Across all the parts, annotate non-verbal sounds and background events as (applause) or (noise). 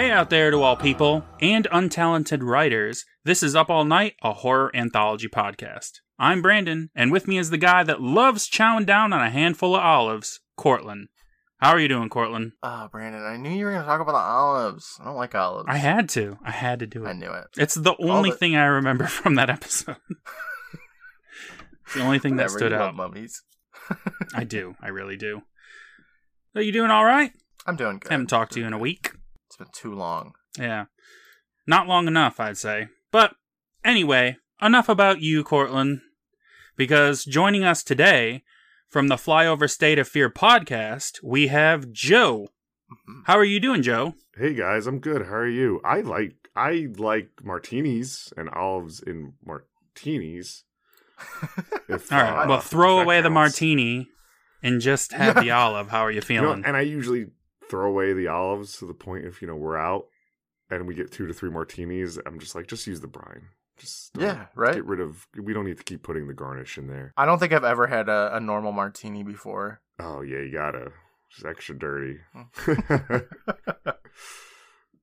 Hey out there to all people and untalented writers. This is Up All Night, a horror anthology podcast. I'm Brandon, and with me is the guy that loves chowing down on a handful of olives, Courtland. How are you doing, Courtland? Ah, Brandon, I knew you were going to talk about the olives. I don't like olives. I had to. I had to do it. I knew it. It's the only the- thing I remember (laughs) from that episode. it's the only thing that Whatever, stood you out. mummies. I do. I really do. (laughs) Are you doing all right? I'm doing good. Haven't talked to you in a week. It's been too long. Yeah. Not long enough, I'd say. But anyway, enough about you, Courtland. Because joining us today from the Flyover State of Fear podcast, we have Joe. Mhm. How are you doing, Joe? Hey guys, I'm good. How are you? I like I like martinis and olives in martinis. (laughs) If, All right. uh, well, throw that away the martini and just have the olive. How are you You know, feeling? and I usually throw away the olives to the point if you know we're out and we get two to three martinis. I'm just like, just use the brine. Just uh, Yeah, right? Get rid of. We don't need to keep putting the garnish in there. I don't think I've ever had a, a normal martini before. Oh yeah, you gotta. It's extra dirty. Mm. (laughs) (laughs)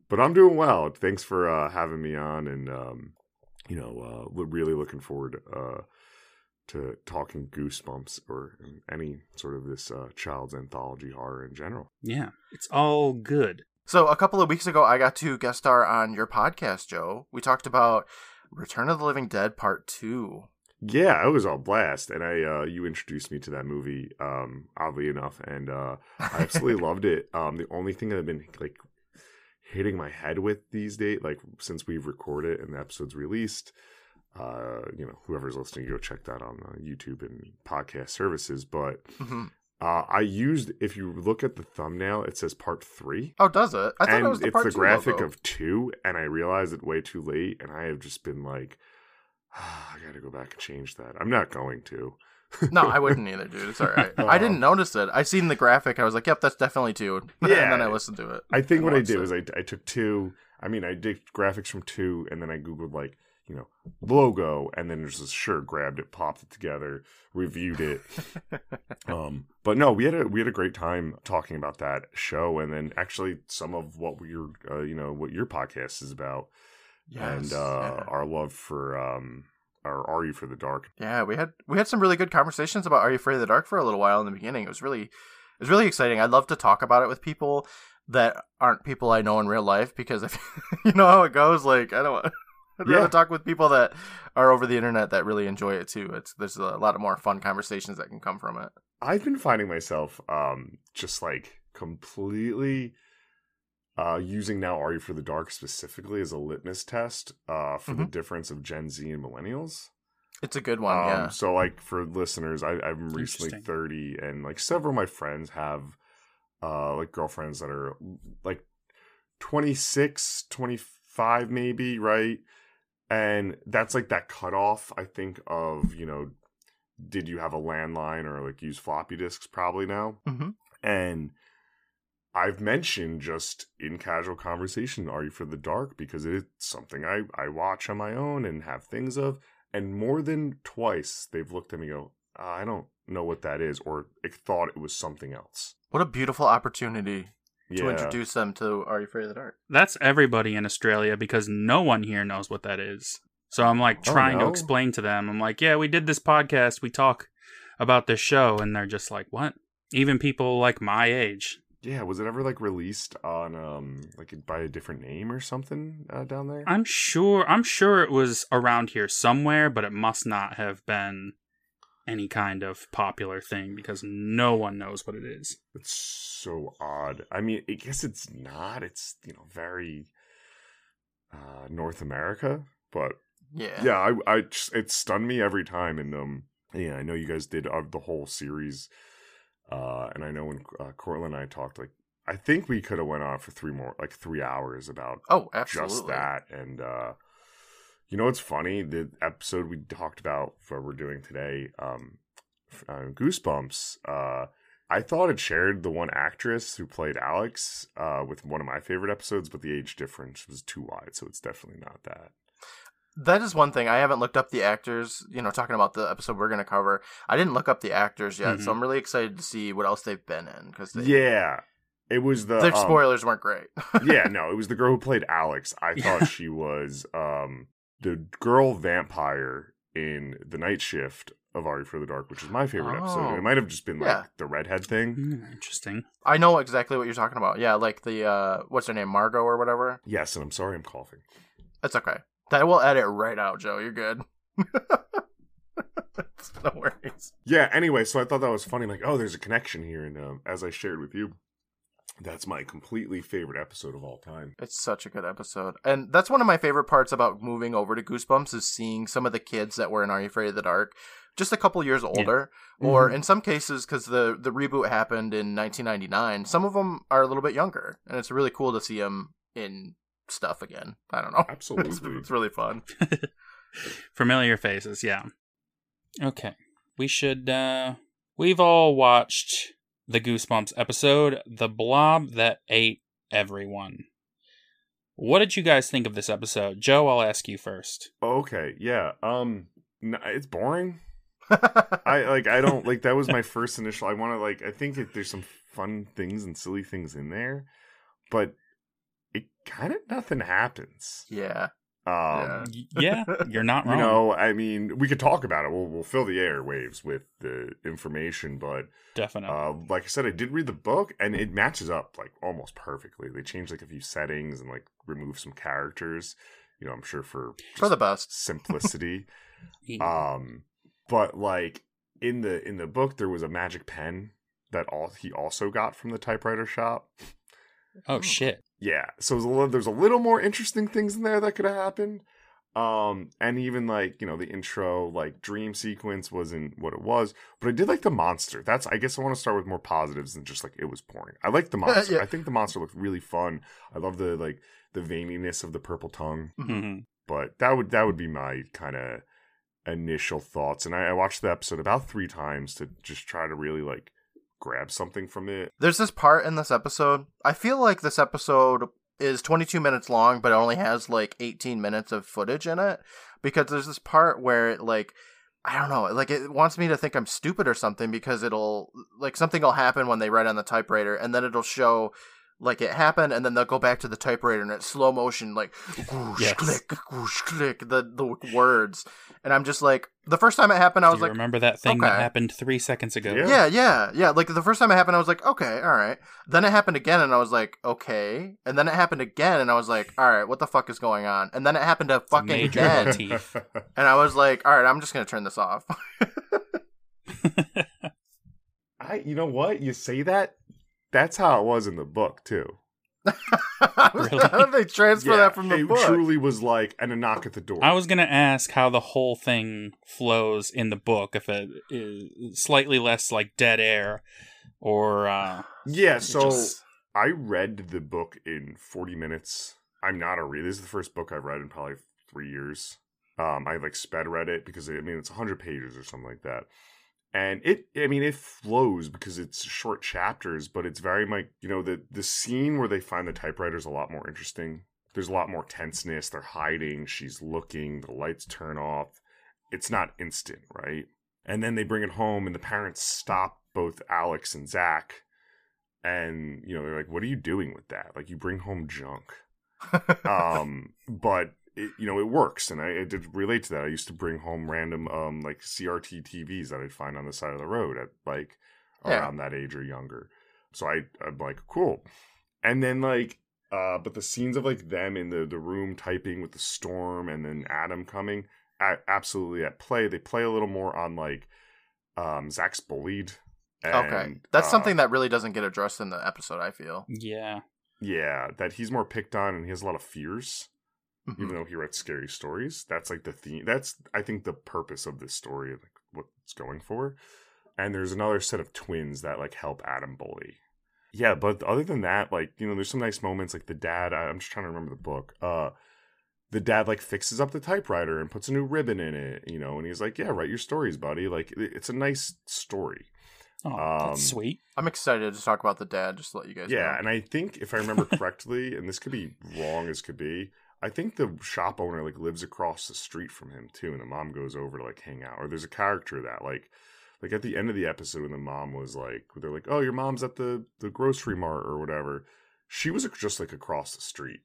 but I'm doing well. Thanks for uh, having me on, and um, you know, uh, really looking forward uh, to talking Goosebumps or any sort of this uh, child's anthology horror in general. yeah, it's all good. So, a couple of weeks ago, I got to guest star on your podcast, Joe. We talked about Return of the Living Dead Part 2. Yeah, it was all blast, and I uh, you introduced me to that movie, um, oddly enough, and uh, I absolutely (laughs) loved it. Um, the only thing that I've been like hitting my head with these days, like since we've recorded and the episode's released, uh, you know, whoever's listening, go check that on uh, YouTube and podcast services. But Mhm. uh, I used, if you look at the thumbnail, it says part three. Oh, does it? I thought and it was the it's Part the 2 graphic logo. of two, and I realized it way too late, and I have just been like, (sighs) I gotta go back and change that. I'm not going to. (laughs) no, I wouldn't either, dude. It's all right. I (laughs) didn't notice it. I seen the graphic. I was like, "Yep, that's definitely two. Yeah. (laughs) and then I listened to it. I think what I did it. was I, I took two. I mean, I did graphics from two, and then I googled like you know logo, and then just sure grabbed it, popped it together, reviewed it. (laughs) um, but no, we had a we had a great time talking about that show, and then actually some of what your uh, you know what your podcast is about, and uh, yeah. our love for um, our Are You for the Dark. Yeah, we had we had some really good conversations about Are You Afraid of the Dark for a little while in the beginning. It was really it was really exciting. I'd love to talk about it with people that aren't people I know in real life because if (laughs) you know how it goes, like I don't I'd Yeah. rather talk with people that are over the internet that really enjoy it too. It's there's a lot of more fun conversations that can come from it. I've been finding myself um just like completely uh using now Are You for the Dark specifically as a litmus test uh for the difference of Gen Z and millennials. It's a good one, um yeah. so like for listeners, I I'm recently 30 and like several of my friends have uh like girlfriends that are like 26, 25 maybe, right? And that's like that cutoff, I think, of, you know, did you have a landline or like use floppy disks probably now? Mhm. And I've mentioned just in casual conversation, Are You for the Dark? Because it's something I, I watch on my own and have things of. And more than twice, they've looked at me and go, I don't know what that is, or it thought it was something else. What a beautiful opportunity to introduce them to Are You Afraid of the Dark? That's everybody in Australia because no one here knows what that is. So I'm like Oh, trying to explain to them. I'm like, yeah, we did this podcast. We talk about this show. And they're just like, what? Even people like my age. Yeah, was it ever like released on um like by a different name or something uh, down there? I'm sure I'm sure it was around here somewhere, but it must not have been any kind of popular thing because no one knows what it is. It's so odd. I mean, I guess it's not. It's you know very uh North America, but Yeah. yeah, I I just, it stunned me every time. And um, yeah, I know you guys did uh, the whole series, uh, and I know when uh, Courtland and I talked, like I think we could have went on for three more, like three hours about Oh, absolutely. just that. And uh you know what's funny? The episode we talked about for we're doing today, um uh, Goosebumps, uh I thought it shared the one actress who played Alex uh with one of my favorite episodes, but the age difference was too wide, so it's definitely not that. That is one thing. I haven't looked up the actors, you know, talking about the episode we're going to cover. I didn't look up the actors yet, so Mhm. I'm really excited to see what else they've been in. Cause they, Yeah. It was the the um, spoilers weren't great. yeah, (laughs) no, it was the girl who played Alex. I thought she was um the girl vampire in the night shift of Ari for the Dark, which is my favorite episode. And Oh. it might have just been like Yeah. the redhead thing. Hmm, interesting. I know exactly what you're talking about. Yeah, like the uh what's her name, Margot or whatever. Yes, and I'm sorry I'm coughing. That's okay. That will edit right out, Joe. You're good. (laughs) no worries. Yeah, anyway, so I thought that was funny. Like, oh, there's a connection here. And um, as I shared with you, that's my completely favorite episode of all time. It's such a good episode. And that's one of my favorite parts about moving over to Goosebumps is seeing some of the kids that were in Are You Afraid of the Dark just a couple years older. Or Mhm. in some cases, because the, the reboot happened in 1999, some of them are a little bit younger. And it's really cool to see them in stuff again. I don't know. (laughs) It's, Absolutely. it's really fun. (laughs) Familiar faces, yeah. Okay. We should uh we've all watched the Goosebumps episode, The Blob That Ate Everyone. What did you guys think of this episode? Joe, I'll ask you first. Okay, yeah. Um, n- it's boring. (laughs) I like. I don't like. That was my first initial. I want to like. I think that there's some fun things and silly things in there, but it kind of nothing happens. yeah. Um, Y- yeah, you're not (laughs) you wrong. know, I mean, we could talk about it. We'll we'll fill the airwaves with the information, but Definitely. uh, like I said, I did read the book, and it matches up like almost perfectly. They changed like a few settings and like remove some characters. You know, I'm sure for For the best. (laughs) simplicity. Yeah. um, but like in the in the book, there was a magic pen that all he also got from the typewriter shop. oh shit. Yeah, so there's a little, there's a little more interesting things in there that could have happened. Um, and even like you know the intro like dream sequence wasn't what it was, but I did like the monster. That's I guess I want to start with more positives than just like it was boring. I like the (laughs) monster. Yeah. I think the monster looked really fun. I love the like the veininess of the purple tongue. Mhm. But that would that would be my kind of initial thoughts. And I, I watched the episode about three times to just try to really like grab something from it. There's this part in this episode. I feel like this episode is 22 minutes long, but only has like 18 minutes of footage in it because there's this part where it like I don't know, like it wants me to think I'm stupid or something because it'll like something will happen when they write on the typewriter and then it'll show like it happened and then they'll go back to the typewriter and it's slow motion like whoosh Yes. click whoosh click the the words and I'm just like the first time it happened I was you like remember that thing that happened three seconds ago? Yeah. yeah, yeah, yeah. Like the first time it happened, I was like, okay, all right. Then it happened again, and I was like, okay. And then it happened again, and I was like, all right, what the fuck is going on? And then it happened a fucking major again, (laughs) motif. and I was like, all right, I'm just gonna turn this off. (laughs) I you know what you say that that's how it was in the book too. (laughs) Really? How did they transfer Yeah, that from the it book? truly was like and a knock at the door. I was gonna ask how the whole thing flows in the book, if it is slightly less like dead air, or uh, yeah, so just- I read the book in 40 minutes. I'm not a read. This is the first book I've read in probably three years. Um, I like sped read it because I mean it's 100 pages or something like that, and it I mean it flows because it's short chapters, but it's very like you know the the scene where they find the typewriter is a lot more interesting. There's a lot more tenseness. They're hiding. She's looking. The lights turn off. It's not instant, right? And then they bring it home, and the parents stop both Alex and Zach and you know they're like what are you doing with that like you bring home junk (laughs) um but it, you know it works and I, I did relate to that i used to bring home random um like crt tvs that i'd find on the side of the road at like Yeah. around that age or younger so i i'm like cool and then like uh but the scenes of like them in the the room typing with the storm and then adam coming a- absolutely at play they play a little more on like um zach's bullied okay, that's uh, something that really doesn't get addressed in the episode. I feel. yeah, Yeah, that he's more picked on and he has a lot of fears, Mhm. even though he writes scary stories. That's like the theme. That's I think the purpose of this story, like what it's going for. And there's another set of twins that like help Adam bully. Yeah, but other than that, like you know, there's some nice moments. Like the dad, I- I'm just trying to remember the book. Uh, the dad like fixes up the typewriter and puts a new ribbon in it, you know, and he's like, "Yeah, write your stories, buddy." Like it- it's a nice story. oh, Um, that's sweet. I'm excited to talk about the dad. Just to let you guys Yeah, know. and I think if I remember correctly, and this could be wrong as could be, I think the shop owner like lives across the street from him too, and the mom goes over to like hang out. Or there's a character that like like at the end of the episode when the mom was like, they're like, "Oh, your mom's at the the grocery mart or whatever." She was just like across the street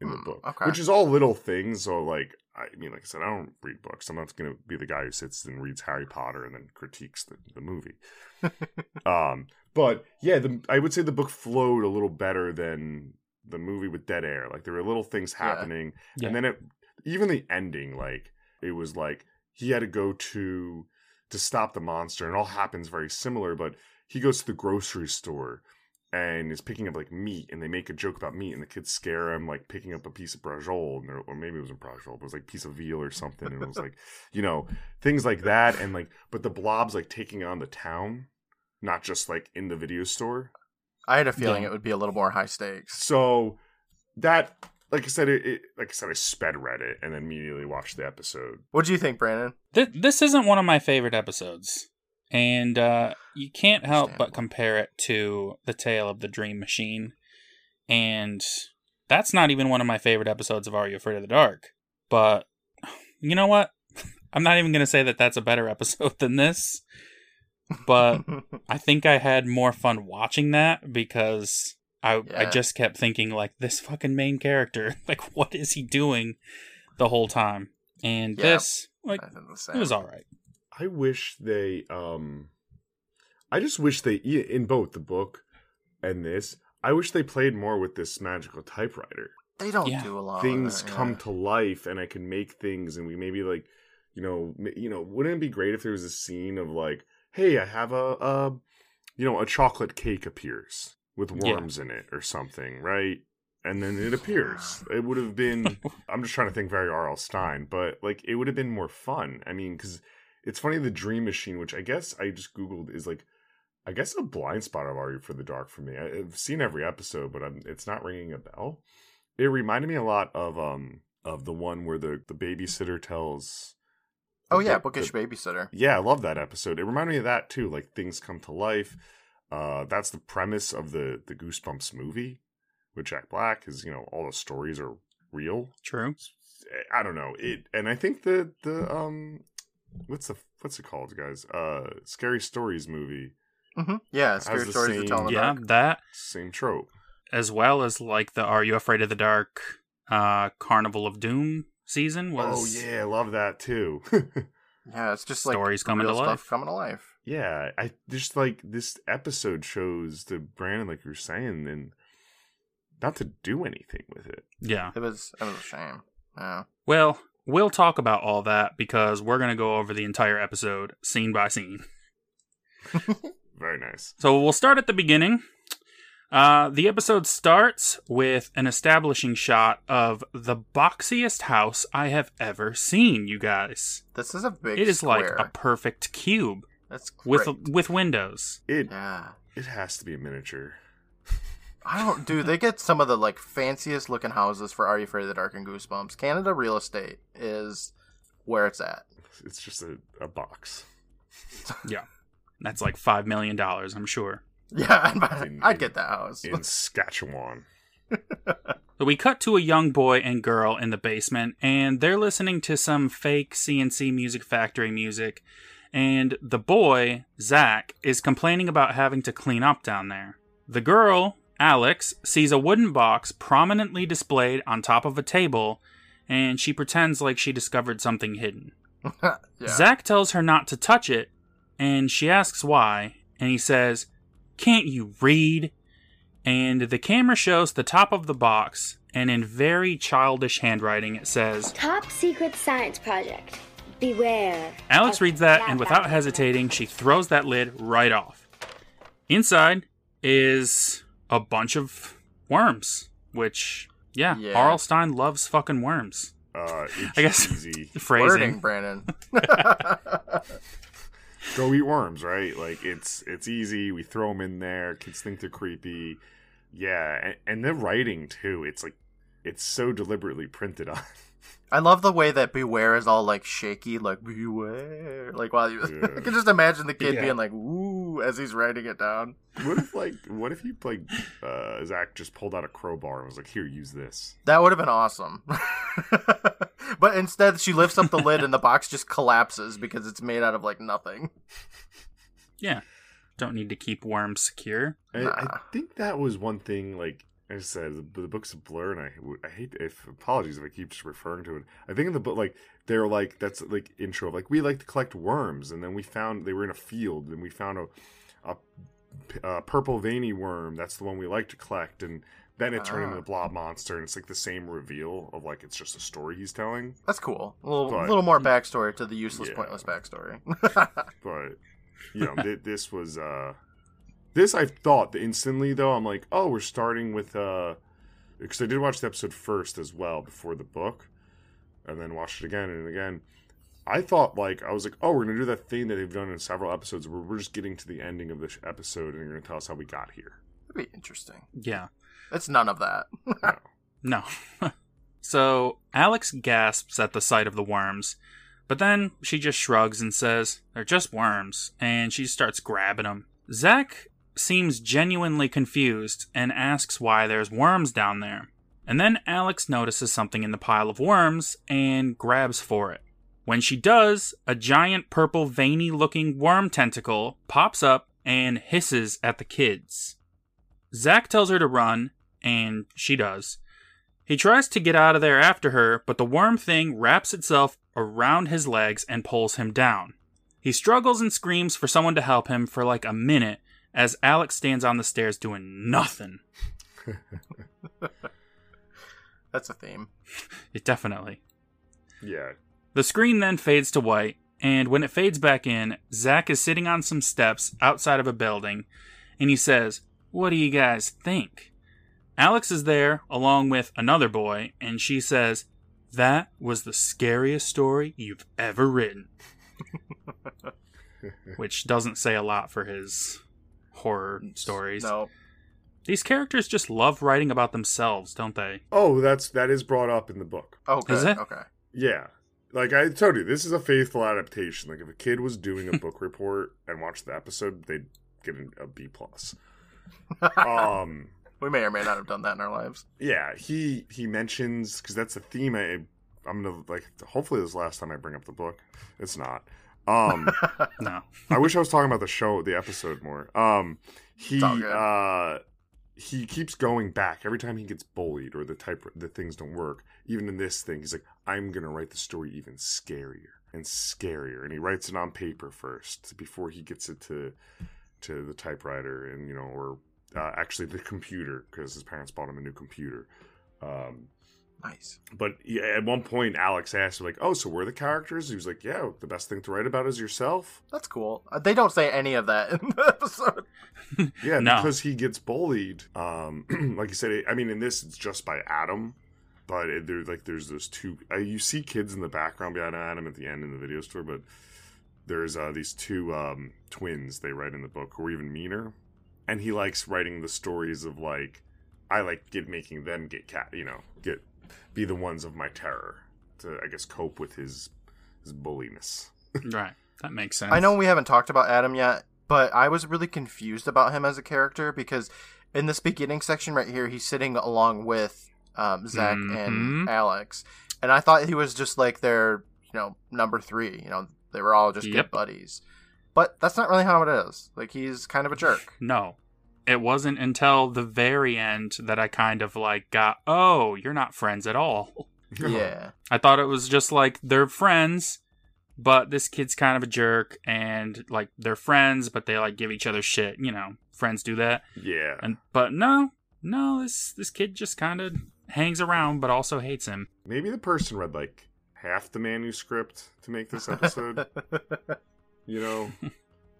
in the Hmm, book, okay. which is all little things. So like, I mean, like I said, I don't read books. I'm not gonna be the guy who sits and reads Harry Potter and then critiques the the movie. (laughs) um, but yeah, the I would say the book flowed a little better than the movie with dead air. Like there were little things happening, Yeah. and then it even the ending, like it was like he had to go to to stop the monster, and it all happens very similar. But he goes to the grocery store and is picking up like meat, and they make a joke about meat, and the kids scare him like picking up a piece of braciole, and or maybe it wasn't braciole, but it was like a piece of veal or something, and it was like (laughs) you know things like that, and like but the blob's like taking on the town, not just like in the video store. I had a feeling Yeah. it would be a little more high stakes. So that, like I said, it, it like I said, I sped read it and then immediately watched the episode. What do you think, Brandon? Th- this isn't one of my favorite episodes, and uh, you can't help but compare it to the Tale of the Dream Machine, and that's not even one of my favorite episodes of Are You Afraid of the Dark. But (sighs) you know what? (laughs) I'm not even gonna say that that's a better (laughs) episode than this, but (laughs) I think I had more fun watching that because I I just kept thinking like this fucking main character, (laughs) like what is he doing the whole time? And Yeah. this, like, I think the same. it was all right. I wish they, um, I just wish they in both the book and this. I wish they played more with this magical typewriter. They don't Yeah. do a lot. things of that, come to life, and I can make things, and we maybe like, you know, you know, wouldn't it be great if there was a scene of like, hey, I have a, a you know, a chocolate cake appears with Yeah. worms in it or something, right? And then it appears. (sighs) It would have been. (laughs) I'm just trying to think very R.L. Stine, but like it would have been more fun. I mean, because it's funny the Dream Machine, which I guess I just googled, is like, I guess a blind spot of Are You for the Dark for me. I- I've seen every episode, but I'm, it's not ringing a bell. It reminded me a lot of um of the one where the the babysitter tells. Oh yeah, ba- bookish the- babysitter. yeah, I love that episode. It reminded me of that too. Like things come to life. Uh, that's the premise of the the Goosebumps movie with Jack Black. Is you know all the stories are real. True. I don't know it, and I think the the um what's the what's it called, guys? Uh, Scary Stories movie. hmm Yeah, scary the stories to tell the Yeah, dark. that Same trope. as well as like the Are You Afraid of the Dark uh Carnival of Doom season oh, was Oh yeah, I love that too. (laughs) Yeah, it's just like Stories coming to stuff life. coming to life. yeah, I just like this episode shows the Brandon, like you're saying, and not to do anything with it. Yeah. It was it was a shame. Yeah. Well, we'll talk about all that because we're going to go over the entire episode scene by scene. (laughs) Very nice. So we'll start at the beginning. Uh, the episode starts with an establishing shot of the boxiest house I have ever seen, you guys. This is a big It is like a perfect cube That's with with windows. It Yeah. it has to be a miniature. I don't dude, they get some of the like fanciest looking houses for Are You Afraid of the Dark and Goosebumps. Canada real estate is where it's at. It's just a, a box. (laughs) Yeah. That's like five million dollars, I'm sure. (laughs) Yeah, I'd, buy- In- I'd in- get that house. in Saskatchewan. So we cut to a young boy and girl in the basement, and they're listening to some fake C+C Music Factory music. And the boy, Zach, is complaining about having to clean up down there. The girl, Alex, sees a wooden box prominently displayed on top of a table, and she pretends like she discovered something hidden. (laughs) yeah. Zach tells her not to touch it, and she asks why, and he says, Can't you read? And the camera shows the top of the box, and in very childish handwriting it says, Top secret science project. Beware. Alex reads that, and without hesitating, she throws that lid right off. Inside is a bunch of worms, which, yeah, Yeah. R.L. Stine loves fucking worms. Uh, it's I guess- easy. (laughs) Phrasing. Wording, Brandon. (laughs) (laughs) Go eat worms, right? Like it's it's easy. We throw them in there. Kids think they're creepy. Yeah, and, and the writing too. It's like it's so deliberately printed on. I love the way that Beware is all like shaky, like Beware. Like while you, (laughs) Yeah. I can just imagine the kid Yeah. being like, "Ooh," as he's writing it down. what if like what if you like uh, Zach just pulled out a crowbar and was like, "Here, use this." That would have been awesome. but (laughs) but instead she lifts up the lid and the box just collapses because it's made out of like nothing. Yeah. Don't need to keep worms secure. I, Nah. I think that was one thing. Like I said, the, the book's a blur, and I I hate if apologies if I keep just referring to it. I think in the book, like they're like that's like intro of like we like to collect worms, and then we found they were in a field, and we found a a, a purple veiny worm. That's the one we like to collect, and then it turned into Ah. the blob monster, and it's like the same reveal of like it's just a story he's telling. That's cool. A little, But- little more backstory to the useless, Yeah. pointless backstory. (laughs) but you know th- this was uh this i thought instantly though i'm like oh we're starting with uh because i did watch the episode first as well before the book and then watched it again and again i thought like i was like oh we're gonna do that thing that they've done in several episodes where we're just getting to the ending of this episode and you're gonna tell us how we got here That'd be interesting. Yeah. It's none of that. (laughs) No. (laughs) so Alex gasps at the sight of the worms, but then she just shrugs and says, They're just worms, and she starts grabbing them. Zach seems genuinely confused and asks why there's worms down there. And then Alex notices something in the pile of worms and grabs for it. When she does, a giant purple veiny looking worm tentacle pops up and hisses at the kids. Zach tells her to run, and she does. He tries to get out of there after her, but the worm thing wraps itself around his legs and pulls him down. He struggles and screams for someone to help him for like a minute as Alex stands on the stairs doing nothing. (laughs) That's a theme. It definitely. yeah The screen then fades to white, and when it fades back in, Zach is sitting on some steps outside of a building, and he says, What do you guys think? Alex is there along with another boy, and she says, That was the scariest story you've ever written. (laughs) Which doesn't say a lot for his horror stories. No. These characters just love writing about themselves, don't they? oh that's that is brought up in the book Oh, good. Is it? Okay. Yeah. Like I told you, this is a faithful adaptation. Like if a kid was doing a (laughs) book report and watched the episode, they'd get a B plus. (laughs) Um, We may or may not have done that in our lives. yeah, he he mentions because that's a theme. I I'm gonna like. Hopefully, this is the last time I bring up the book. It's not. Um, (laughs) No. I wish I was talking about the show, the episode more. Um, he It's all good. uh, he keeps going back every time he gets bullied or the type the things don't work. Even in this thing, he's like, "I'm gonna write the story even scarier and scarier," and he writes it on paper first before he gets it to to the typewriter and you know or uh, actually the computer because his parents bought him a new computer. Um, Nice. but yeah, at one point, Alex asked, like, "Oh, so we're the characters?" He was like, "Yeah, the best thing to write about is yourself." That's cool. Uh, They don't say any of that in the (laughs) episode. Yeah, (laughs) No. because he gets bullied. Um, (clears throat) like you said, I mean, in this, it's just by Adam, but it, there's like there's those two. Uh, you see kids in the background behind Adam at the end in the video store, but there's uh, these two um, twins they write in the book who are even meaner, and he likes writing the stories of like I like get making them get cat, you know, get be the ones of my terror to I guess cope with his his bulliness. (laughs) Right. That makes sense. I know we haven't talked about Adam yet, but I was really confused about him as a character because in this beginning section right here, he's sitting along with um, Zach Mhm. and Alex, and I thought he was just like their, you know, number three. You know, they were all just Yep. good buddies. But that's not really how it is. Like he's kind of a jerk. No. It wasn't until the very end that I kind of like got, oh, you're not friends at all. (laughs) yeah. I thought it was just like they're friends, but this kid's kind of a jerk and like they're friends, but they like give each other shit. You know, friends do that. yeah. And but no, no, this this kid just kind of hangs around, but also hates him. Maybe the person read like half the manuscript to make this episode, (laughs) you know,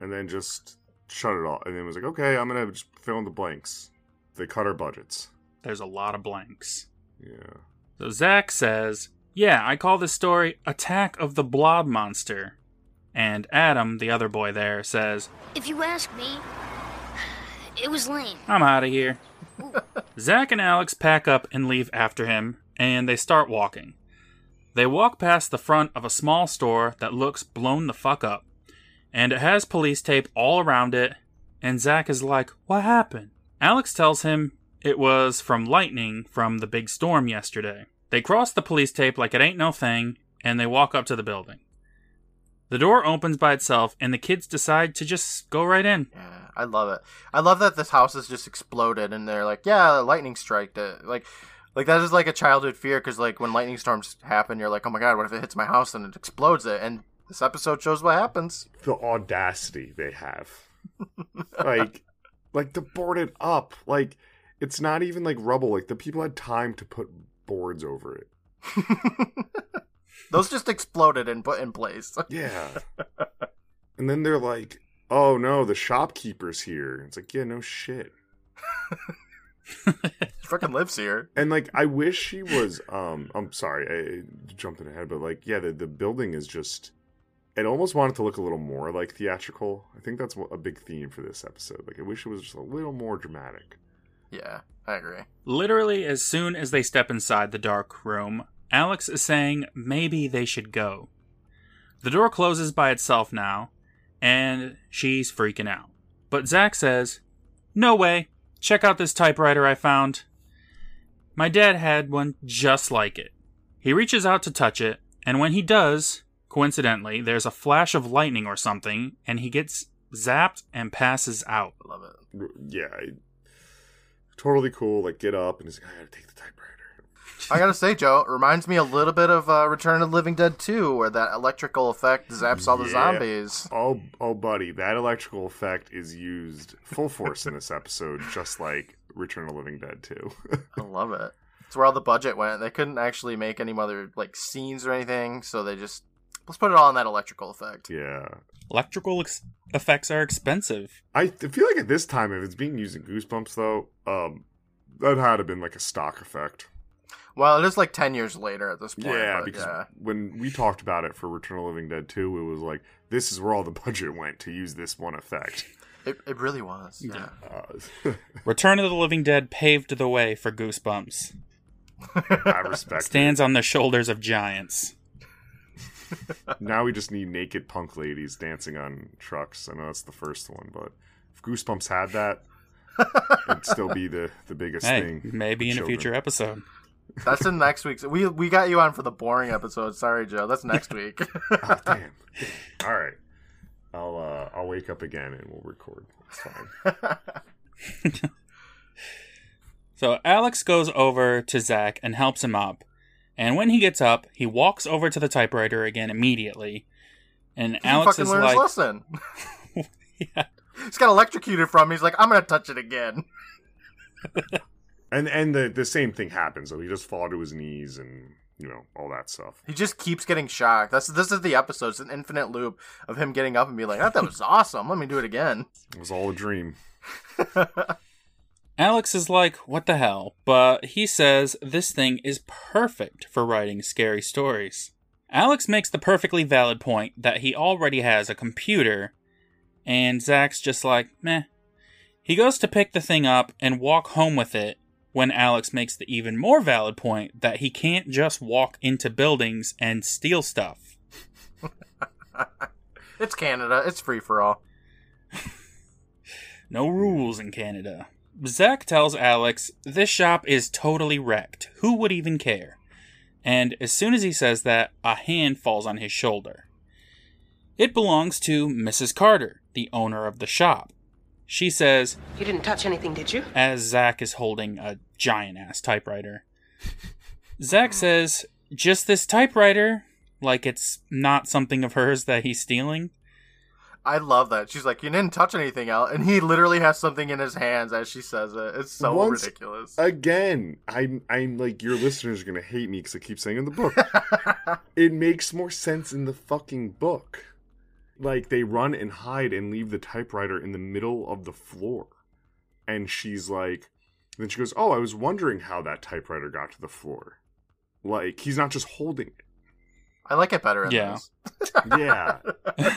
and then just shut it off. And then was like, okay, I'm gonna just fill in the blanks. They cut our budgets. There's a lot of blanks. Yeah. So Zach says, Yeah, I call this story Attack of the Blob Monster. And Adam, the other boy there, says, If you ask me, it was lame. I'm out of here. (laughs) Zach and Alex pack up and leave after him, and they start walking. They walk past the front of a small store that looks blown the fuck up, and it has police tape all around it, and Zach is like, What happened? Alex tells him it was from lightning from the big storm yesterday. They cross the police tape like it ain't no thing, and they walk up to the building. The door opens by itself, and the kids decide to just go right in. Yeah, I love it. I love that this house has just exploded, and they're like, "Yeah, lightning striked it." Like, like that is like a childhood fear because like when lightning storms happen, you're like, "Oh my god, what if it hits my house and it explodes it?" And this episode shows what happens. The audacity they have. like (laughs) like to board it up. Like it's not even like rubble. Like the people had time to put boards over it. (laughs) Those just exploded and put in place. (laughs) Yeah. and then they're like, "Oh no, the shopkeeper's here." It's like, "Yeah, no shit." Freaking lives here. And like, I wish she was. Um, I'm sorry, I, jumping ahead, but like, yeah, the the building is just. It almost wanted to look a little more like theatrical. I think that's a big theme for this episode. Like, I wish it was just a little more dramatic. Yeah, I agree. Literally, as soon as they step inside the dark room, Alex is saying maybe they should go. The door closes by itself now, and she's freaking out. But Zach says, No way, check out this typewriter I found. My dad had one just like it. He reaches out to touch it, and when he does, coincidentally, there's a flash of lightning or something, and he gets zapped and passes out. Love it. Yeah, I, totally cool. Like, get up, and he's like, "I gotta take the typewriter." I gotta say, Joe, it reminds me a little bit of uh, Return of the Living Dead 2, where that electrical effect zaps all the Yeah. zombies. Oh, oh, buddy, that electrical effect is used full force in this episode, just like Return of the Living Dead 2. I love it. It's where all the budget went. They couldn't actually make any other like scenes or anything, so they just let's put it all in that electrical effect. yeah. Electrical ex- effects are expensive. I feel like at this time, if it's being used in Goosebumps, though, um, that had to have been like a stock effect. Well, it is like ten years later at this point. yeah, but because yeah. when we talked about it for Return of the Living Dead 2, it was like, this is where all the budget went to use this one effect. it, it really was. Yeah. Uh, (laughs) Return of the Living Dead paved the way for Goosebumps. I respect Stands on the shoulders of giants. It. Now we just need naked punk ladies dancing on trucks. I know that's the first one, but if Goosebumps had that, it'd still be the, the biggest Hey, thing. maybe for in a future episode. That's in next week's. We we got you on for the boring episode. Sorry, Joe. That's next week. (laughs) Oh, (laughs) damn. All right. I'll uh, I'll wake up again and we'll record. It's fine. (laughs) So Alex goes over to Zach and helps him up. And when he gets up, he walks over to the typewriter again immediately. And he Alex fucking is learned like, his lesson. yeah. (laughs) (laughs) He's got electrocuted from. He's like, I'm gonna touch it again. (laughs) And and the the same thing happens. So he just fall to his knees and you know all that stuff. He just keeps getting shocked. That's this is the episode. It's an infinite loop of him getting up and being like, "That, that was awesome. Let me do it again." It was all a dream. Alex is like, what the hell? But he says this thing is perfect for writing scary stories. Alex makes the perfectly valid point that he already has a computer, and Zach's just like, meh. He goes to pick the thing up and walk home with it when Alex makes the even more valid point that he can't just walk into buildings and steal stuff. (laughs) It's Canada. It's free for all. (laughs) No rules in Canada. Zach tells Alex this shop is totally wrecked. Who would even care? And as soon as he says that, a hand falls on his shoulder. It belongs to Mrs. Carter, the owner of the shop. She says, You didn't touch anything, did you? as Zach is holding a giant ass typewriter. Zach says, just this typewriter? Like it's not something of hers that he's stealing? I love that. She's like, "You didn't touch anything else," and he literally has something in his hands as she says it. It's so Once- ridiculous. Again, I'm I'm like your listeners are gonna hate me because I keep saying in the book. (laughs) it makes more sense in the fucking book. Like they run and hide and leave the typewriter in the middle of the floor, and she's like, then she goes, "Oh, I was wondering how that typewriter got to the floor." Like he's not just holding it. I like it better Yeah. this. Yeah, (laughs)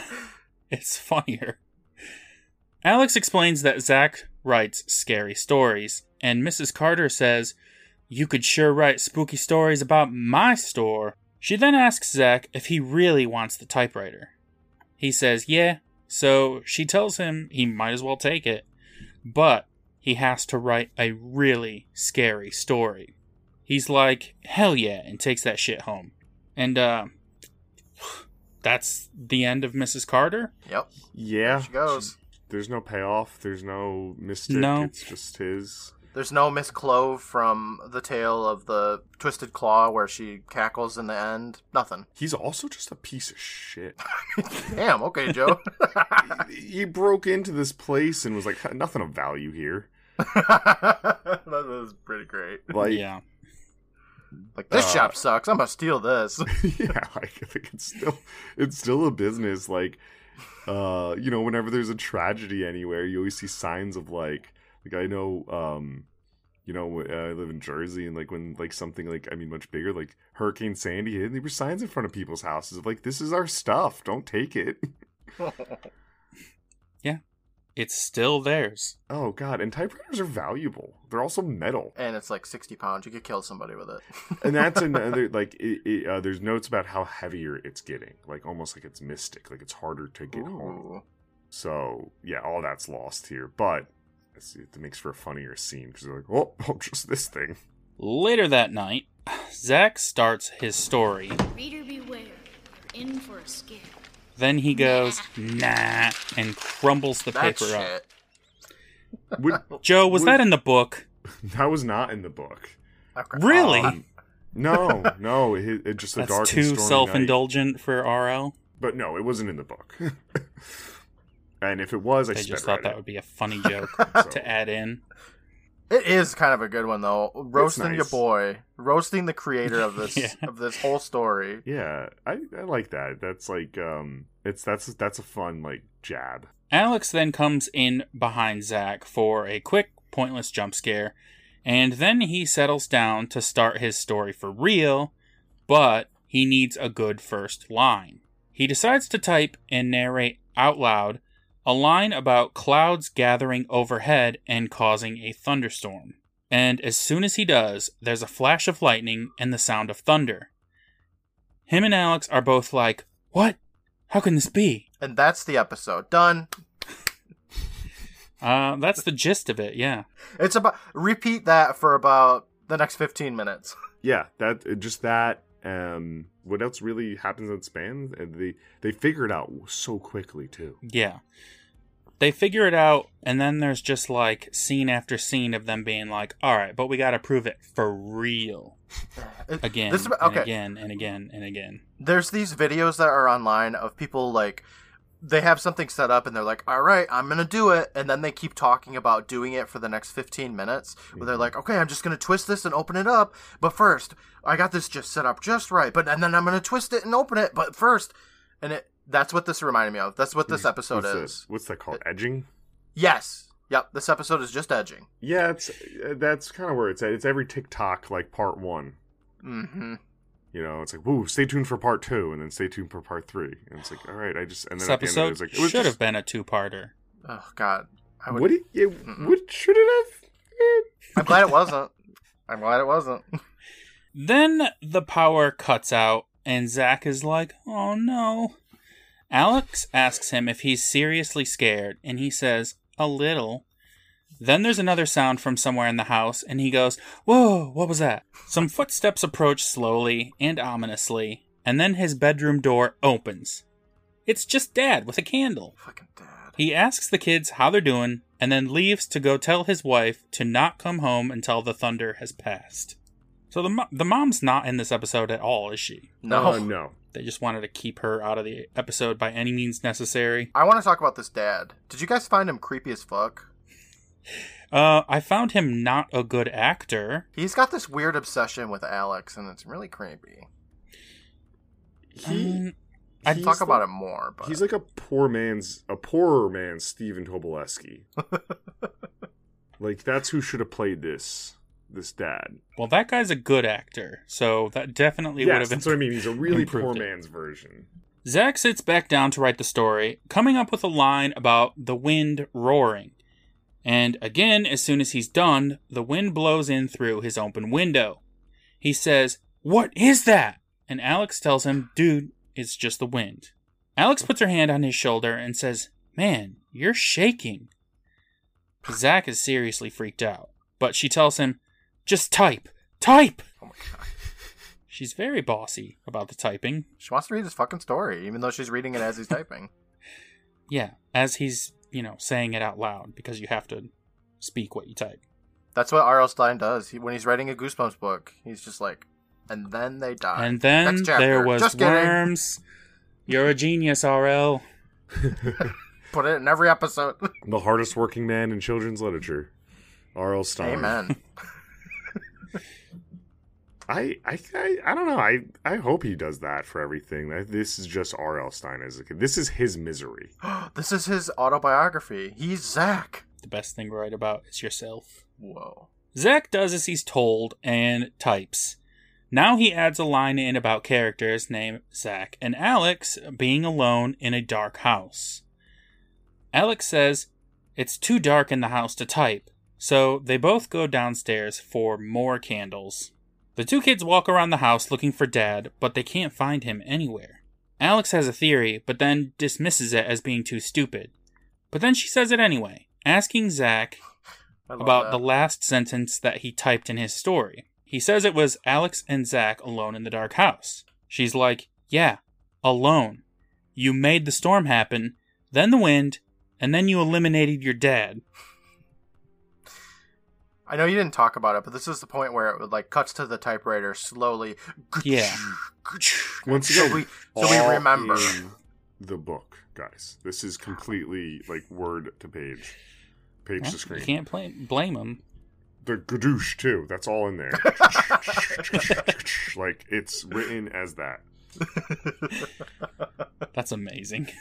(laughs) It's funnier. Alex explains that Zach writes scary stories, and Mrs. Carter says, You could sure write spooky stories about my store. She then asks Zach if he really wants the typewriter. He says, Yeah, so she tells him he might as well take it, but he has to write a really scary story. He's like, Hell yeah, and takes that shit home. And, uh, that's the end of Mrs. Carter. Yep. Yeah. There she goes. There's no payoff. There's no mystic. No. It's just his. There's no Miss Clove from the tale of the Twisted Claw where she cackles in the end. Nothing. He's also just a piece of shit. (laughs) Damn. Okay, Joe. (laughs) he broke into this place and was like, nothing of value here. (laughs) that was pretty great. Like, yeah. Like this Uh, shop sucks. I'm gonna steal this. (laughs) yeah, like, I think it's still it's still a business. Like, uh, you know, whenever there's a tragedy anywhere, you always see signs of like, like I know, um, you know, I live in Jersey, and like when like something like I mean much bigger, like Hurricane Sandy hit, there were signs in front of people's houses of like, this is our stuff, don't take it. (laughs) It's still theirs. Oh god, and typewriters are valuable. They're also metal. and it's like 60 pounds. You could kill somebody with it. (laughs) and that's another like it, it, uh, there's notes about how heavier it's getting like almost like it's mystic like it's harder to get home so yeah all that's lost here but it's, it makes for a funnier scene because they're like oh, (laughs) oh just this thing Later that night, Zack starts his story. Reader beware, you're in for a scare. Then he goes, nah, and crumbles the That paper up. shit. Would- (laughs) Joe, was Would- that in the book? (laughs) that was not in the book Okay. Really? Um, no (laughs) no it, it just a That's dark and too stormy self night. indulgent for RL. but no it wasn't in the book and if it was i I just sped thought read that it. would be a funny joke So- to add in. It is kind of a good one though. Roasting your boy, roasting the creator of (laughs) this Yeah. of this whole story. yeah I, I like that that's like um it's that's that's a fun like jab Alex then comes in behind Zack for a quick, pointless jump scare, and then he settles down to start his story for real, but he needs a good first line. He decides to type and narrate out loud a line about clouds gathering overhead and causing a thunderstorm. And as soon as he does, there's a flash of lightning and the sound of thunder. Him and Alex are both like, What? How can this be? And that's the episode. Done. Uh, that's the gist of it, yeah. It's about repeat that for about the next 15 minutes. (laughs) yeah that just that um what else really happens in span and they they figure it out so quickly too Yeah. They figure it out, and then there's just like scene after scene of them being like, all right, but we got to prove it for real. Uh, again, This is, and okay. again, and again, and again. There's these videos that are online of people like they have something set up and they're like, "All right, I'm going to do it." And then they keep talking about doing it for the next 15 minutes. Where they're mm-hmm. like, "Okay, I'm just going to twist this and open it up, but first, I got this just set up just right, but and then I'm going to twist it and open it, but first And it that's what this reminded me of. That's what this episode what's is. That, what's that called edging Yes. Yep, this episode is just edging. yeah it's uh, that's kind of where it's at it's every tiktok like part one Mhm. you know it's like woo stay tuned for part two and then stay tuned for part three and it's like all right i just and then This at the end it, episode like it was should have been a two-parter. Oh god. I would, would it yeah, would should it have. I'm glad it wasn't. I'm glad it wasn't. Then the power cuts out, and Zach is like, oh no. Alex asks him if he's seriously scared, and he says, a little. Then there's another sound from somewhere in the house, and he goes, Whoa, what was that? Some footsteps approach slowly and ominously, and then his bedroom door opens. It's just Dad with a candle. Fucking dad. He asks the kids how they're doing, and then leaves to go tell his wife to not come home until the thunder has passed. So the the mom's not in this episode at all, is she? No. Uh, no They just wanted to keep her out of the episode by any means necessary. I want to talk about this dad. Did you guys find him creepy as fuck? Uh, I found him not a good actor. He's got this weird obsession with Alex, and it's really creepy. he Um, I'd he's talk about it more, but He's like a poor man's a poorer man's Stephen Tobolowsky. (laughs) like that's who should have played this this dad. well, that guy's a good actor, so that definitely would yes, have that's what I mean. He's a really poor it. man's version. Zack sits back down to write the story, coming up with a line about the wind roaring. And again, as soon as he's done, the wind blows in through his open window. He says, What is that? And Alex tells him, Dude, it's just the wind. Alex puts her hand on his shoulder and says, Man, you're shaking. Zack is seriously freaked out, but she tells him, Just type, type! oh my god, (laughs) She's very bossy about the typing. She wants to read his fucking story, even though she's reading it as he's typing. (laughs) Yeah, as he's, you know, saying it out loud because you have to speak what you type. That's what R.L. Stine does. He, when he's writing a Goosebumps book, he's just like, and then they die. And then there was Just kidding. worms. You're a genius, RL. (laughs) Put it in every episode. the hardest working man in children's literature, R.L. Stine. Amen. I, I, I, I don't know. I, I hope he does that for everything. This is just R.L. Stine as a kid. This is his misery. (gasps) this is his autobiography. He's Zach. The best thing to write about is yourself. Whoa. Zack does as he's told and types. Now he adds a line in about characters named Zack and Alex being alone in a dark house. Alex says it's too dark in the house to type, so they both go downstairs for more candles. The two kids walk around the house looking for Dad, but they can't find him anywhere. Alex has a theory, but then dismisses it as being too stupid. But then she says it anyway, asking Zach about that. the last sentence that he typed in his story. He says it was Alex and Zach alone in the dark house. She's like, Yeah, alone. You made the storm happen, then the wind, and then you eliminated your dad. I know you didn't talk about it, but this is the point where it would like cuts to the typewriter slowly. Yeah. Once So again, we so we remember. in the book, guys. This is completely like word to page, page Well, to screen. you can't play, blame them. The gadoosh too. That's all in there. (laughs) like it's written as that. (laughs) That's amazing. (laughs)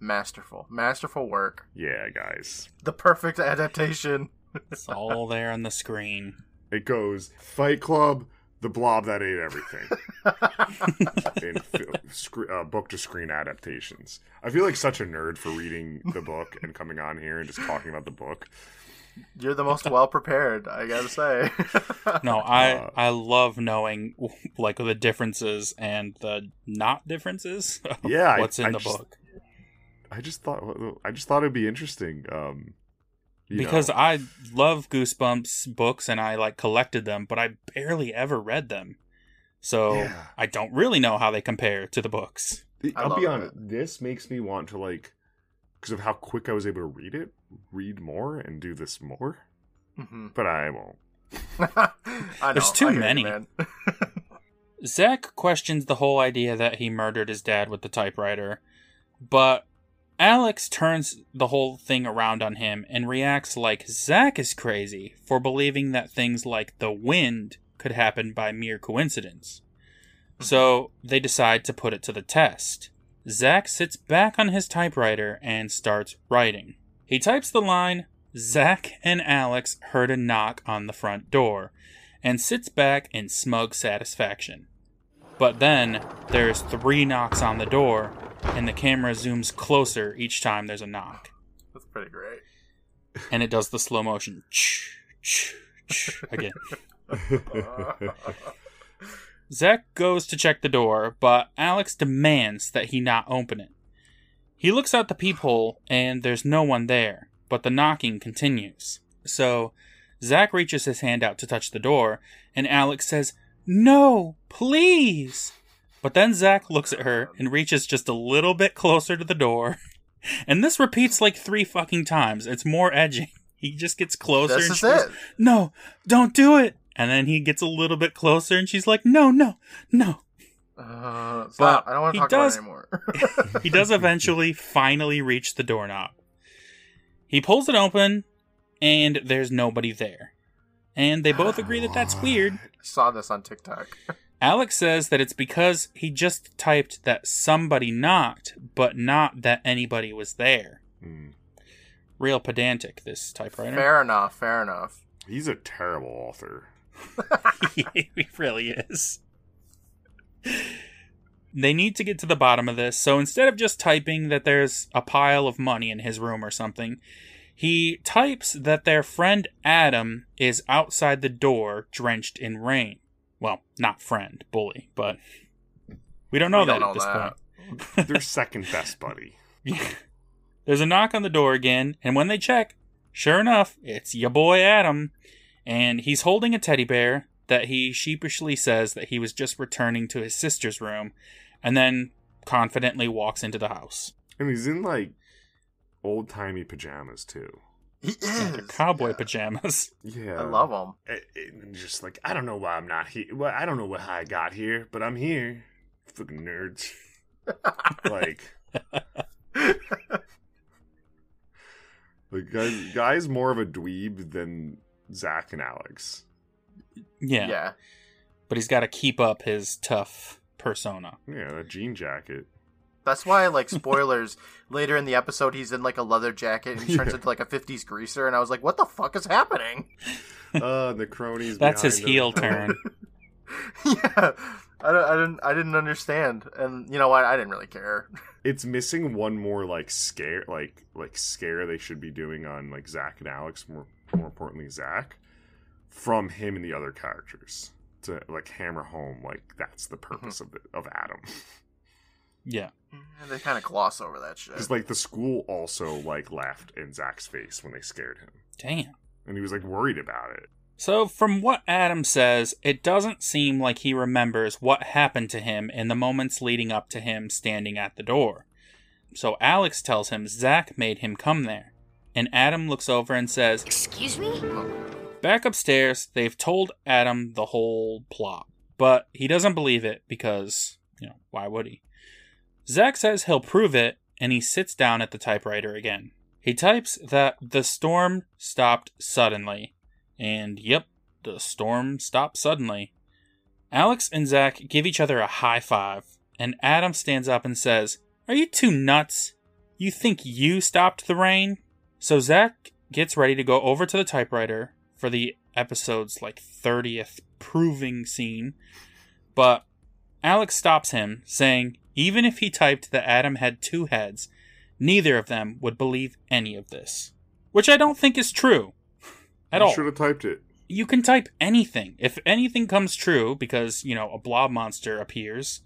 Masterful, masterful work. Yeah, guys. The perfect adaptation. It's all there on the screen. It goes Fight Club, the blob that ate everything. (laughs) in fil- scre- uh, book to screen adaptations. I feel like such a nerd for reading the book and coming on here and just talking about the book. You're the most well prepared, I gotta say. (laughs) No, I Uh, I love knowing like the differences and the not differences. of Yeah, I- what's in I the just- book. I just thought I just thought it'd be interesting. Um, you because know. I love Goosebumps books and I like collected them, but I barely ever read them. So Yeah. I don't really know how they compare to the books. I I'll be it. honest. This makes me want to like, because of how quick I was able to read it, read more and do this more. Mhm. But I won't. (laughs) I There's too I hear you, many. man. Zack questions the whole idea that he murdered his dad with the typewriter, but Alex turns the whole thing around on him and reacts like Zack is crazy for believing that things like the wind could happen by mere coincidence. Hmm. So they decide to put it to the test. Zack sits back on his typewriter and starts writing. He types the line, Zack and Alex heard a knock on the front door, and sits back in smug satisfaction. But then there's three knocks on the door, and the camera zooms closer each time there's a knock. That's pretty great. And it does the slow motion again. Zack goes to check the door, but Alex demands that he not open it. He looks out the peephole, and there's no one there, but the knocking continues. So, Zack reaches his hand out to touch the door, and Alex says, No, please! But then Zack looks at her and reaches just a little bit closer to the door. (laughs) And this repeats like three fucking times. It's more edging. (laughs) He just gets closer This and is goes, it. no, don't do it. And then he gets a little bit closer and she's like, no, no, no. Uh, stop. I don't want to talk does- about it anymore. (laughs) He does eventually finally reach the doorknob. He pulls it open and there's nobody there. And they both agree that that's weird. (sighs) I Saw this on TikTok. (laughs) Alex says that it's because he just typed that somebody knocked, but not that anybody was there. Hmm. Real pedantic, this typewriter. Fair enough. Fair enough. He's a terrible author. (laughs) (laughs) he really is. They need to get to the bottom of this, so instead of just typing that there's a pile of money in his room or something, he types that their friend Adam is outside the door drenched in rain. Well, not friend, bully, but we don't know We that don't at this that. point. Their (laughs) second best buddy. There's a knock on the door again, and when they check, sure enough, it's your boy Adam. And he's holding a teddy bear, that he sheepishly says that he was just returning to his sister's room and then confidently walks into the house. And he's in like old timey pajamas too. He They're is cowboy Yeah. pajamas. (laughs) Yeah, I love them. it, it- just like I don't know why I'm not here. Well, I don't know how I got here, but I'm here. Fucking nerds. (laughs) like, (laughs) like guys, guy's more of a dweeb than Zach and Alex. Yeah. yeah. But he's got to keep up his tough persona. Yeah, that jean jacket. That's why, like, spoilers. (laughs) later in the episode, he's in like a leather jacket and he turns Yeah. into like a '50s greaser, and I was like, "What the fuck is happening?" (laughs) Uh, the cronies. That's his him. heel (laughs) turn. yeah, I, don't, I didn't, I didn't understand, and you know what? I didn't really care. it's missing one more like scare, like like scare they should be doing on like Zach and Alex. More more importantly, Zach from him and the other characters to like hammer home like that's the purpose of the, of Adam. Yeah. And they kind of gloss over that shit. Because like the school also like laughed in Zach's face when they scared him, Damn. and he was like worried about it. So, from what Adam says, it doesn't seem like he remembers what happened to him in the moments leading up to him standing at the door. So, Alex tells him Zach made him come there. And Adam looks over and says, Excuse me? Back upstairs, they've told Adam the whole plot. But he doesn't believe it because, you know, why would he? Zach says he'll prove it, and he sits down at the typewriter again. He types that the storm stopped suddenly. And yep, the storm stopped suddenly. Alex and Zach give each other a high five, and Adam stands up and says, Are you two nuts? You think you stopped the rain? So Zach gets ready to go over to the typewriter for the episode's like 30th proving scene, but Alex stops him, saying even if he typed that Adam had two heads, neither of them would believe any of this. Which I don't think is true. (laughs) At all Should have typed it. you can type anything. If anything comes true because, you know, a blob monster appears,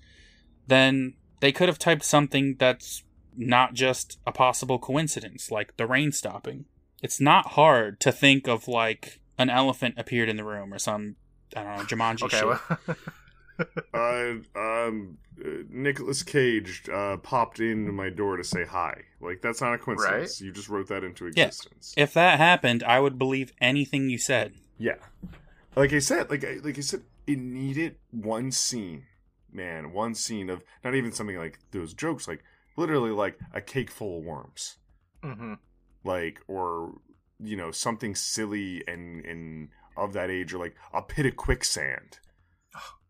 then they could have typed something that's not just a possible coincidence, like the rain stopping. It's not hard to think of like an elephant appeared in the room or some I don't know, Jumanji okay, shit. well, (laughs) uh, um, uh, Nicolas Cage uh, popped into my door to say hi. Like that's not a coincidence. You just wrote that into Yeah. existence. If that happened, I would believe anything you said. Yeah, like I said, like I, like I said, it needed one scene, man, one scene of not even something like those jokes, like literally like a cake full of worms, mhm. like or you know something silly and and of that age, or like a pit of quicksand.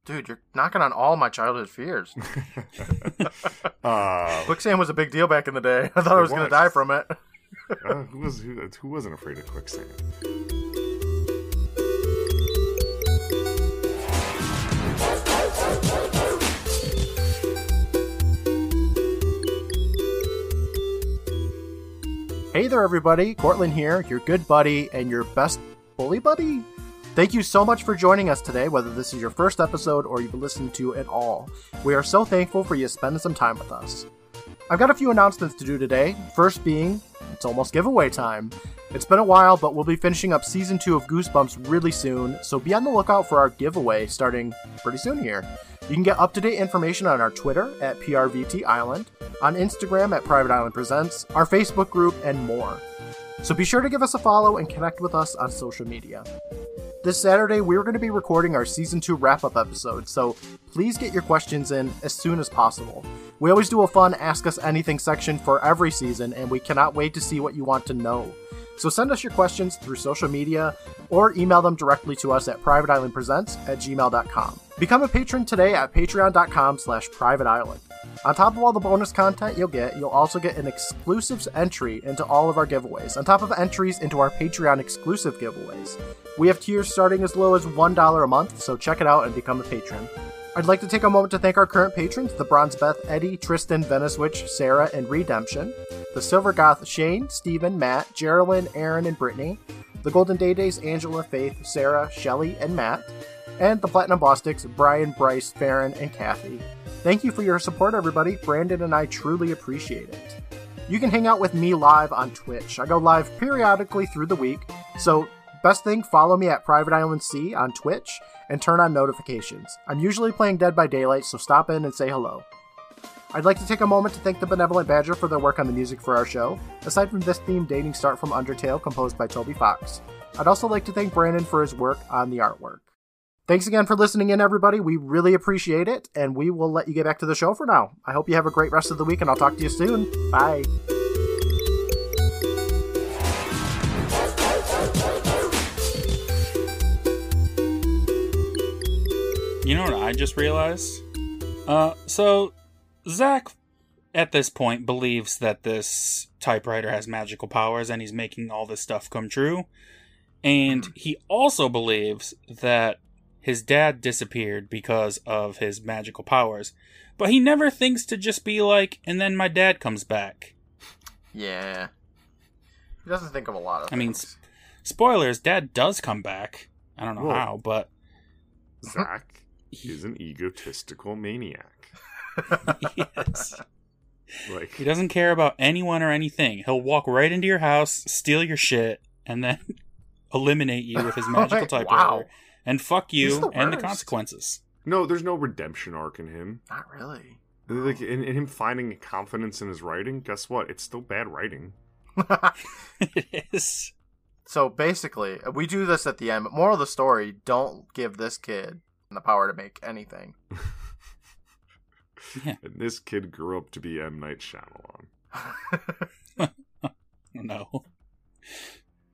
Dude, you're knocking on all my childhood fears. (laughs) (laughs) uh, Quicksand was a big deal back in the day. (laughs) I thought I It was going to die from it. uh, who was who, who wasn't afraid of quicksand? Hey there, everybody. Courtland here, your good buddy and your best bully buddy. Thank you so much for joining us today, whether this is your first episode or you've listened to it all. We are so thankful for you spending some time with us. I've got a few announcements to do today. First being, it's almost giveaway time. It's been a while, but we'll be finishing up season two of Goosebumps really soon, so be on the lookout for our giveaway starting pretty soon here. You can get up to date information on our Twitter at PRVT Island, on Instagram at Private Island Presents, our Facebook group, and more. So be sure to give us a follow and connect with us on social media. This Saturday, we're going to be recording our season 2 wrap up episode, so please get your questions in as soon as possible. We always do a fun Ask Us Anything section for every season, and we cannot wait to see what you want to know. So send us your questions through social media or email them directly to us at privateislandpresents at gmail.com. Become a patron today at patreon.com slash privateisland. On top of all the bonus content you'll get, you'll also get an exclusive entry into all of our giveaways, on top of entries into our Patreon exclusive giveaways. We have tiers starting as low as $1 a month, so check it out and become a patron. I'd like to take a moment to thank our current patrons, the Bronze Beth, Eddie, Tristan, Veniswitch, Sarah, and Redemption, the Silver Goth, Shane, Stephen, Matt, Geraldine, Aaron, and Brittany, the Golden Day Days, Angela, Faith, Sarah, Shelley, and Matt, and the Platinum Bostics, Brian, Bryce, Farron, and Kathy. Thank you for your support, everybody. Brandon and I truly appreciate it. You can hang out with me live on Twitch. I go live periodically through the week, so best thing, follow me at Private Island C on Twitch, and turn on notifications. I'm usually playing Dead by Daylight, so stop in and say hello. I'd like to take a moment to thank the Benevolent Badger for their work on the music for our show, aside from this theme dating start from Undertale composed by Toby Fox. I'd also like to thank Brandon for his work on the artwork. Thanks again for listening in, everybody. We really appreciate it, and we will let you get back to the show for now. I hope you have a great rest of the week, and I'll talk to you soon. Bye. You know what I just realized? Uh, so Zach, at this point, believes that this typewriter has magical powers and he's making all this stuff come true. And he also believes that his dad disappeared because of his magical powers. But he never thinks to just be like, and then my dad comes back. Yeah. He doesn't think of a lot of things. I mean, things. Spoilers, dad does come back. I don't know Whoa. how, but Zach (laughs) is an egotistical maniac. (laughs) he is. Like He doesn't care about anyone or anything. He'll walk right into your house, steal your shit, and then (laughs) eliminate you with his magical Wow. typewriter. And fuck you the and the consequences. no, there's no redemption arc in him. Not really. Like in, in him finding confidence in his writing, guess what? It's still bad writing. (laughs) (laughs) it is. so basically, we do this at the end. But moral of the story: don't give this kid the power to make anything. (laughs) yeah. And this kid grew up to be M Night Shyamalan. No.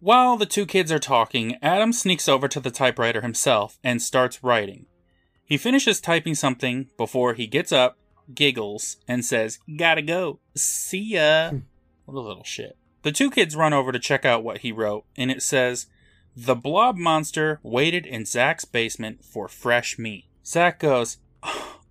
While the two kids are talking, Adam sneaks over to the typewriter himself and starts writing. He finishes typing something before he gets up, giggles, and says, Gotta go. See ya. Hmm. what a little shit. The two kids run over to check out what he wrote, and it says, The blob monster waited in Zach's basement for fresh meat. Zach goes,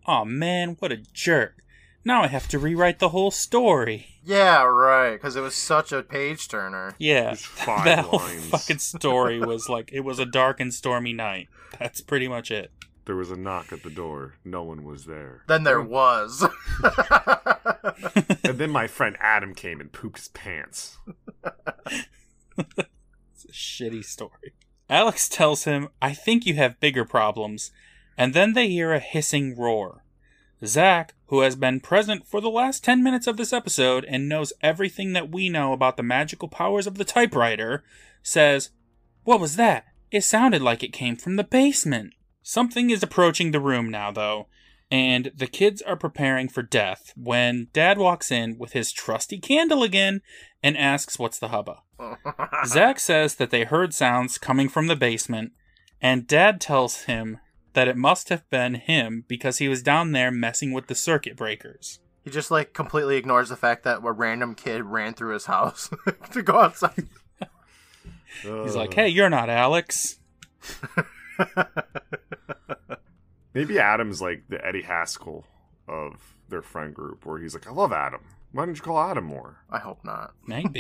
Oh man, what a jerk. Now I have to rewrite the whole story. yeah, right. Because it was such a page turner. Yeah, (laughs) five that whole lines. fucking story was like it was a dark and stormy night. That's pretty much it. There was a knock at the door. No one was there. Then there was. And then my friend Adam came and pooped his pants. It's a shitty story. Alex tells him, "I think you have bigger problems," and then they hear a hissing roar. Zach, who has been present for the last 10 minutes of this episode and knows everything that we know about the magical powers of the typewriter, says, What was that? It sounded like it came from the basement. Something is approaching the room now, though, and the kids are preparing for death when Dad walks in with his trusty candle again and asks what's the hubba. (laughs) Zach says that they heard sounds coming from the basement, and Dad tells him that it must have been him because he was down there messing with the circuit breakers. he just like completely ignores the fact that a random kid ran through his house (laughs) to go outside. (laughs) He's Uh, like, hey, you're not Alex. (laughs) Maybe Adam's like the Eddie Haskell of their friend group, where he's like, I love Adam. Why don't you call Adam more? I hope not. Maybe.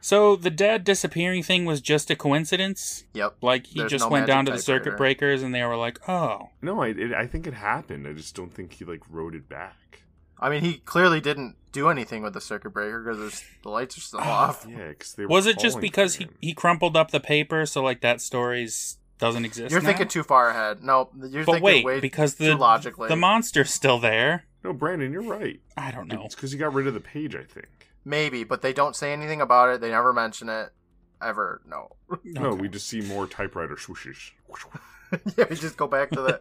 So the dad disappearing thing was just a coincidence? Yep. Like he There's just no went down to the circuit typewriter. breakers and they were like, oh. No, I, it, I think it happened. I just don't think he like wrote it back. I mean, he clearly didn't do anything with the circuit breaker because the lights are still (sighs) off. Yeah, because they were Was it just because he, he crumpled up the paper so like that story's doesn't exist? You're now? thinking too far ahead. No, you're But thinking wait, way because too the logically. the monster's still there. No, Brandon, you're right. I don't know. It's because he got rid of the page. I think. Maybe, but they don't say anything about it. They never mention it ever. No. (laughs) No, Okay. we just see more typewriter swooshes. (laughs) yeah, we just go back to the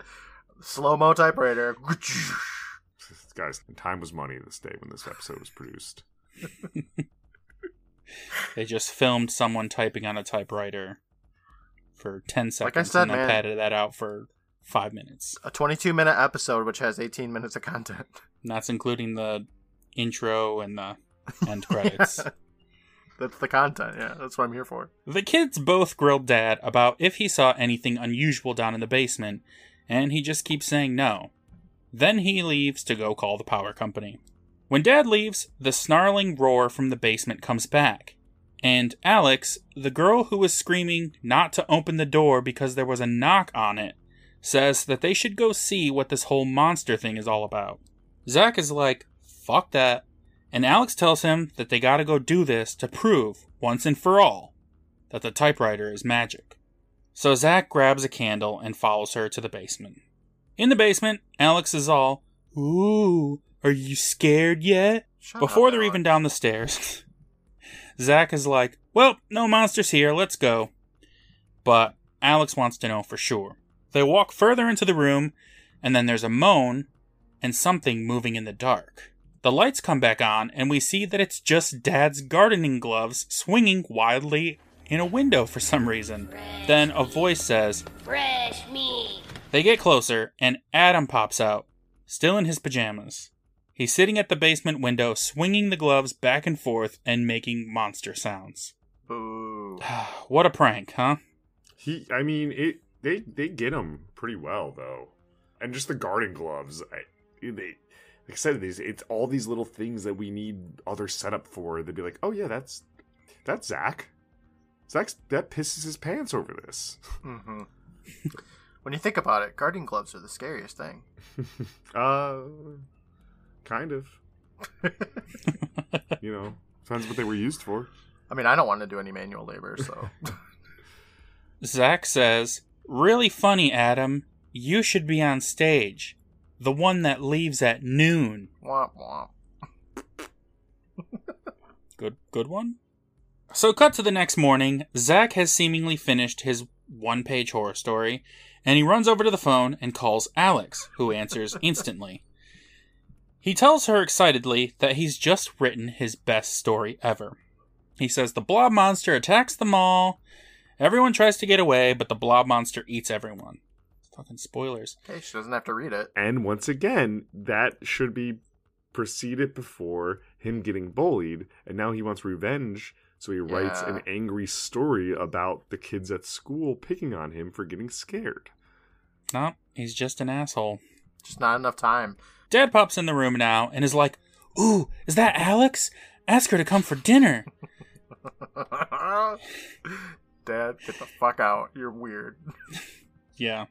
slow mo typewriter. (laughs) Guys, time was money this day when this episode was produced. They just filmed someone typing on a typewriter for 10 seconds Like I said, and then man. padded that out for five minutes. A 22 minute episode which has 18 minutes of content. And that's including the intro and the (laughs) end credits. That's the content. Yeah, that's what I'm here for. The kids both grilled Dad about if he saw anything unusual down in the basement, and he just keeps saying no. Then he leaves to go call the power company. When Dad leaves, the snarling roar from the basement comes back. And Alex, the girl who was screaming not to open the door because there was a knock on it, says that they should go see what this whole monster thing is all about. Zach is like, fuck that. And Alex tells him that they gotta go do this to prove, once and for all, that the typewriter is magic. So Zach grabs a candle and follows her to the basement. In the basement, Alex is all, Ooh, are you scared yet? Shut Before up, they're Alex. even down the stairs, (laughs) Zach is like, Well, no monsters here, let's go. But Alex wants to know for sure. They walk further into the room, and then there's a moan and something moving in the dark. The lights come back on, and we see that it's just Dad's gardening gloves swinging wildly in a window for some reason. Then a voice says, Fresh meat. they get closer, and Adam pops out, still in his pajamas. He's sitting at the basement window, swinging the gloves back and forth and making monster sounds. Boo. (sighs) what a prank, huh? He, I mean, it. They they get him pretty well though, and just the garden gloves. I, they, like I said, these it's all these little things that we need other setup for. They'd be like, oh yeah, that's that's Zach. Zach's that pisses his pants over this. hmm (laughs) when you think about it, gardening gloves are the scariest thing. (laughs) Uh, kind of. (laughs) you know, depends what they were used for. I mean, I don't want to do any manual labor, so Zach says, Really funny, Adam. You should be on stage. The one that leaves at noon. womp womp. (laughs) Good good one. So cut to the next morning, Zach has seemingly finished his one page horror story, and he runs over to the phone and calls Alex, who answers (laughs) instantly. He tells her excitedly that he's just written his best story ever. He says the blob monster attacks the mall, everyone tries to get away, but the blob monster eats everyone. Fucking spoilers. Hey, she doesn't have to read it. And once again, that should be preceded before him getting bullied, and now he wants revenge. So he writes Yeah. an angry story about the kids at school picking on him for getting scared. No, he's just an asshole. Just not enough time. Dad pops in the room now and is like, Ooh, is that Alex? Ask her to come for dinner. (laughs) Dad, get the fuck out. You're weird. Yeah.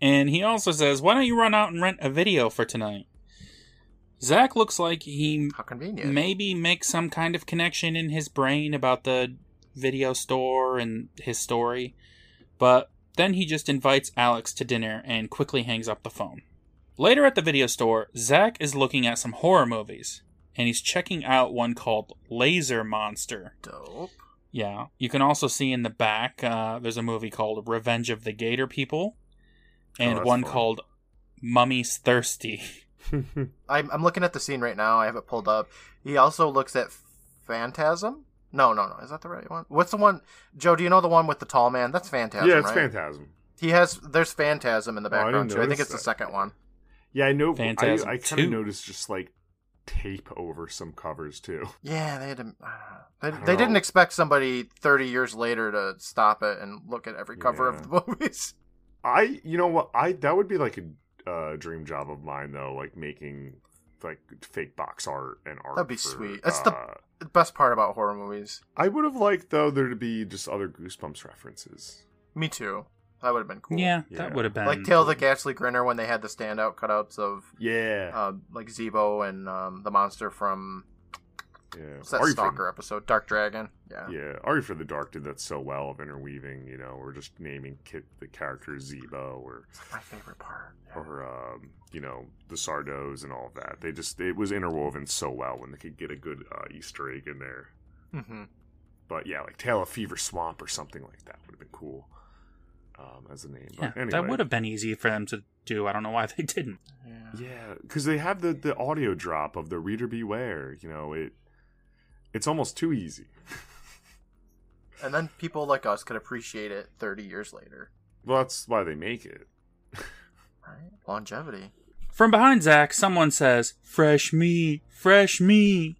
And he also says, Why don't you run out and rent a video for tonight? Zach looks like he How convenient. maybe makes some kind of connection in his brain about the video store and his story, but then he just invites Alex to dinner and quickly hangs up the phone. Later at the video store, Zach is looking at some horror movies, and he's checking out one called Laser Monster. Dope. Yeah. You can also see in the back, uh, there's a movie called Revenge of the Gator People, and Oh, that's one fun. called Mummy's Thirsty. (laughs) I'm, I'm looking at the scene right now. I have it pulled up. He also looks at Phantasm. No, no, no. Is that the right one? What's the one? Joe, do you know the one with the tall man? That's Phantasm. yeah, it's right? Phantasm. He has. There's Phantasm in the Oh, I background too. I think notice it's the second one. Yeah, I know. Phantasm I kind of noticed just like tape over some covers too. (laughs) Yeah, they had to. Uh, they, they didn't expect somebody 30 years later to stop it and look at every cover of the (laughs) movies. I, you know what? I that would be like a uh, dream job of mine though, like making like fake box art and art. That'd be for, sweet. That's uh, The best part about horror movies. I would have liked though there to be just other Goosebumps references. Me too. That would have been cool. Yeah, Yeah. that would have been. Like Tale of the Ghastly Grinner when they had the standout cutouts of Yeah, uh, like Zeebo and um, the monster from yeah. what's that Ari Stalker For, episode? Dark Dragon. Yeah. yeah, Ari for the Dark did that so well of interweaving. You know, or just naming kit the character Zeebo or It's my favorite part. Yeah. or um, you know the Sardos and all of that. They just it was interwoven so well when they could get a good uh, Easter egg in there. hmm But yeah, like Tale of Fever Swamp or something like that would have been cool um, as a name. yeah, But anyway, that would have been easy for them to do. I don't know why they didn't. Yeah. Yeah, because they have the the audio drop of the reader beware. You know it. It's almost too easy. (laughs) And then people like us could appreciate it 30 years later. Well, that's why they make it. Right? Longevity. From behind Zach, someone says, Fresh me, fresh me.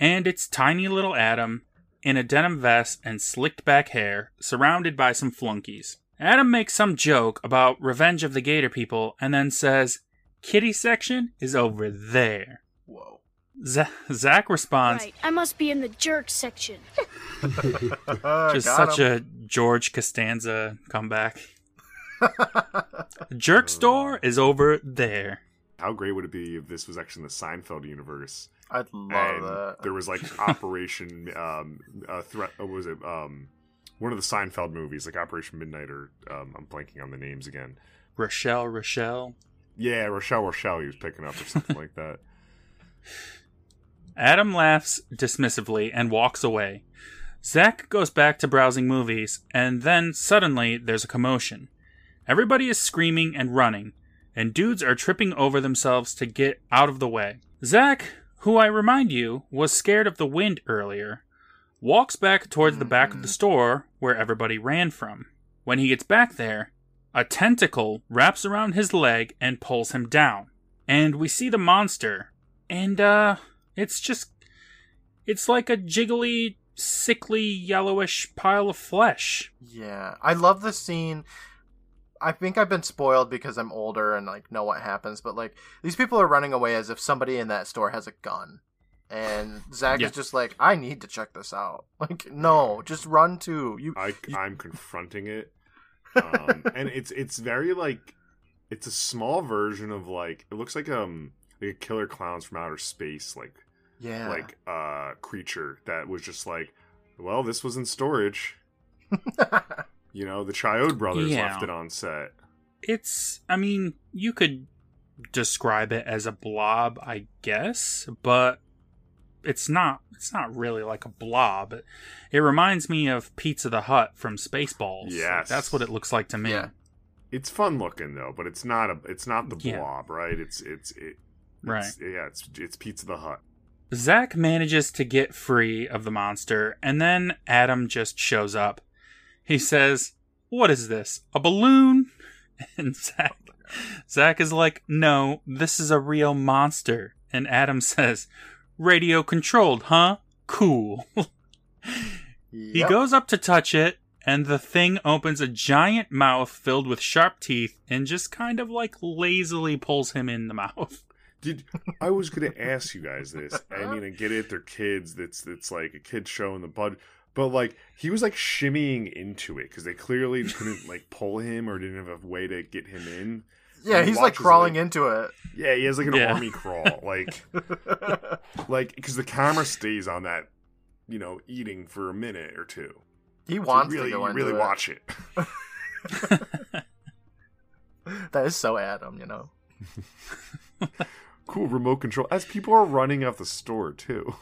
And it's tiny little Adam in a denim vest and slicked back hair, surrounded by some flunkies. Adam makes some joke about Revenge of the Gator People and then says, Kitty section is over there. Whoa. Z- Zach responds, Right, I must be in the jerk section. (laughs) (laughs) just such a George Costanza comeback. (laughs) Jerk store is over there. How great would it be if this was actually in the Seinfeld universe I'd love and that. there was like Operation um, uh, threat? What was it? Um, one of the Seinfeld movies, like Operation Midnight, or um, I'm blanking on the names again. Rochelle, Rochelle. Yeah, Rochelle, Rochelle. He was picking up or something like that. (laughs) Adam laughs dismissively and walks away. Zach goes back to browsing movies, and then suddenly there's a commotion. Everybody is screaming and running, and dudes are tripping over themselves to get out of the way. Zach, who I remind you was scared of the wind earlier, walks back towards the back of the store where everybody ran from. When he gets back there, a tentacle wraps around his leg and pulls him down. And we see the monster, and uh, it's just. It's like a jiggly, sickly, yellowish pile of flesh. Yeah, I love the scene. I think I've been spoiled because I'm older and like know what happens, but like these people are running away as if somebody in that store has a gun, and Zach Yeah. is just like, I need to check this out. (laughs) Like, no, just run to You, I, I'm confronting it, um, and it's it's very like it's a small version of like it looks like um like a killer clowns from outer space like yeah, like uh creature that was just like well this was in storage (laughs) you know the Chiodo brothers Yeah. left it on set It's. I mean, you could describe it as a blob, I guess, but it's not. It's not really like a blob. It, it reminds me of Pizza the Hut from Spaceballs. Like, that's what it looks like to me. Yeah. it's fun looking though but it's not a it's not the Yeah. blob right it's it's it Right. it's, yeah it's it's Pizza the Hut Zach manages to get free of the monster, and then Adam just shows up. He says, What is this? A balloon? (laughs) And Zach, Zach is like, No, this is a real monster. And Adam (laughs) says, Radio controlled, huh? Cool. (laughs) He goes up to touch it, and the thing opens a giant mouth filled with sharp teeth and just kind of like lazily pulls him in the (laughs) mouth. Did I was gonna ask you guys this? I mean, I get it. They're kids. That's it's like a kid show in the bud. But like he was like shimmying into it because they clearly couldn't like pull him or didn't have a way to get him in. Yeah, he's like crawling like- into it. Yeah, he has like an Yeah. army crawl, like (laughs) like because the camera stays on that, you know, eating for a minute or two. he So wants really, to go into really it. watch it. (laughs) That is so Adam, you know. (laughs) cool remote control as people are running out the store too.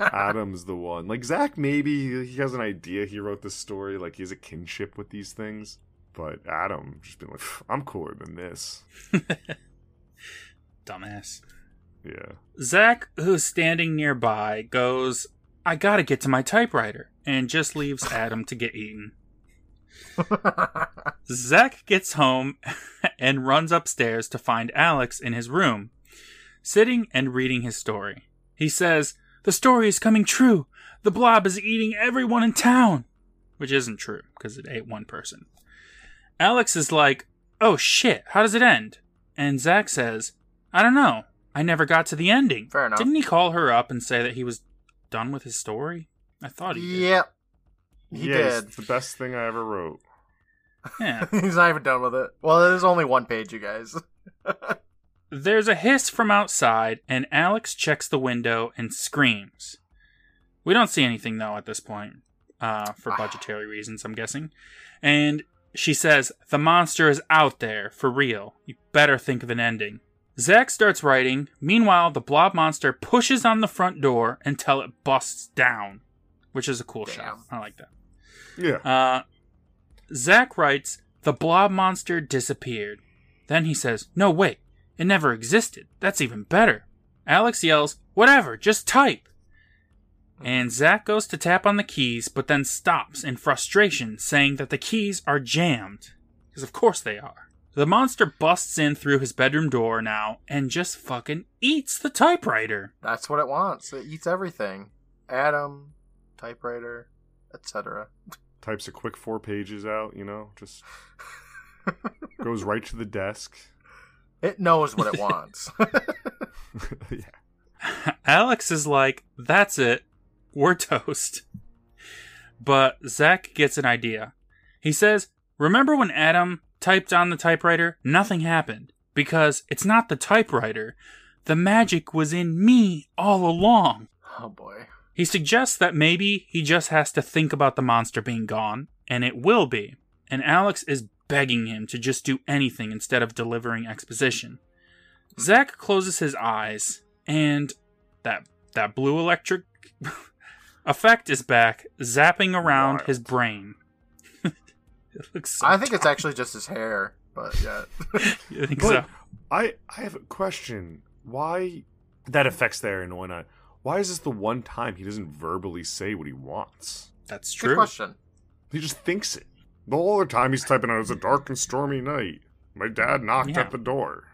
Adam's the one. Like Zach, maybe he has an idea. He wrote this story. Like he has a kinship with these things. But Adam just been like, I'm cooler than this. (laughs) Dumbass. Yeah. Zach, who's standing nearby, goes, I gotta get to my typewriter, and just leaves (laughs) Adam to get eaten. Zach gets home (laughs) and runs upstairs to find Alex in his room, sitting and reading his story. He says, The story is coming true. The blob is eating everyone in town. Which isn't true, because it ate one person. Alex is like, Oh shit, how does it end? And Zach says, I don't know. I never got to the ending. Fair enough. Didn't he call her up and say that he was done with his story? I thought he did. yep, he yeah, did. It's the best thing I ever wrote. Yeah. (laughs) he's not even done with it. Well, there's only one page, you guys. (laughs) There's a hiss from outside, and Alex checks the window and screams. We don't see anything, though, at this point, uh, for budgetary reasons, I'm guessing. And she says, The monster is out there, for real. You better think of an ending. Zack starts writing. Meanwhile, the blob monster pushes on the front door until it busts down, which is a cool shot. I like that. Yeah. Uh, Zach writes, The blob monster disappeared. Then he says, No, wait, it never existed. That's even better. Alex yells, Whatever, just type. And Zach goes to tap on the keys, but then stops in frustration, saying that the keys are jammed. Because of course they are. The monster busts in through his bedroom door now and just fucking eats the typewriter. That's what it wants. It eats everything. Adam, typewriter, etc. (laughs) Types a quick four pages out, you know, just (laughs) goes right to the desk. It knows what it (laughs) wants. yeah. Alex is like, that's it. We're toast. But Zach gets an idea. He says, Remember when Adam typed on the typewriter? Nothing happened. Because it's not the typewriter. The magic was in me all along. oh boy. He suggests that maybe he just has to think about the monster being gone, and it will be. And Alex is begging him to just do anything instead of delivering exposition. Zach closes his eyes, and that that blue electric (laughs) effect is back, zapping around Wild. his brain. (laughs) it looks so I think it's actually just his hair, but yeah. (laughs) You think But so? I I have a question. Why that affects there and whatnot? Why is this the one time he doesn't verbally say what he wants? That's Good true. question. He just thinks it. The whole other time he's typing out, it was a dark and stormy night. My dad knocked Yeah. at the door.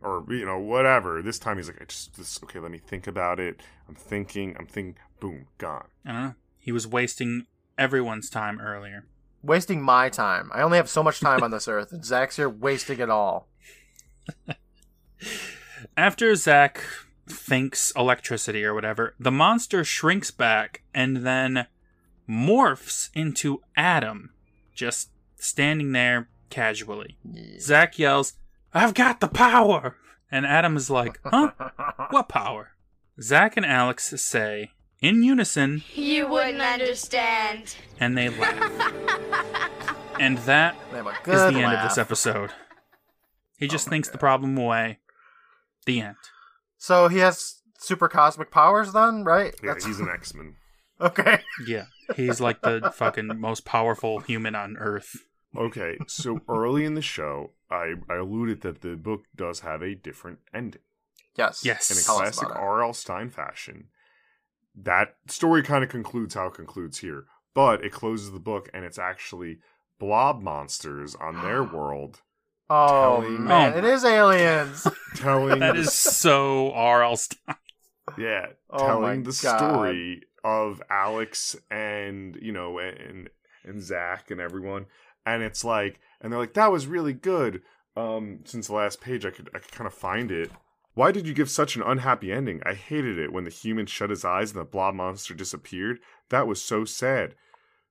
Or, you know, whatever. This time he's like, I just, this, okay, let me think about it. I'm thinking, I'm thinking, boom, gone. I don't know. He was wasting everyone's time earlier. Wasting my time. I only have so much time on this earth, and Zach's here wasting it all. (laughs) After Zach thinks electricity or whatever, the monster shrinks back and then morphs into Adam, just standing there casually. Zach yells, I've got the power! And Adam is like, (laughs) Huh? What power? Zach and Alex say, in unison, You wouldn't understand. and they laugh. (laughs) and that They have is good the end of this episode. He just my thinks the problem away. The end. So he has super cosmic powers then, right? Yeah, he's an (laughs) X Men. Okay. Yeah, he's like the fucking most powerful human on Earth. Okay, so early in the show, I, I alluded that the book does have a different ending. Yes. Yes. In a Tell classic. R.L. Stine fashion, that story kind of concludes how it concludes here. But it closes the book, and it's actually blob monsters on their (gasps) world Oh telling- man, Oh it is aliens. (laughs) telling That the so R.L. Stine. Yeah, Oh telling the God. story of Alex and you know and and Zach and everyone, and it's like, and they're like, that was really good. Um, since the last page, I could I could kind of find it. Why did you give such an unhappy ending? I hated it when the human shut his eyes and the blob monster disappeared. That was so sad.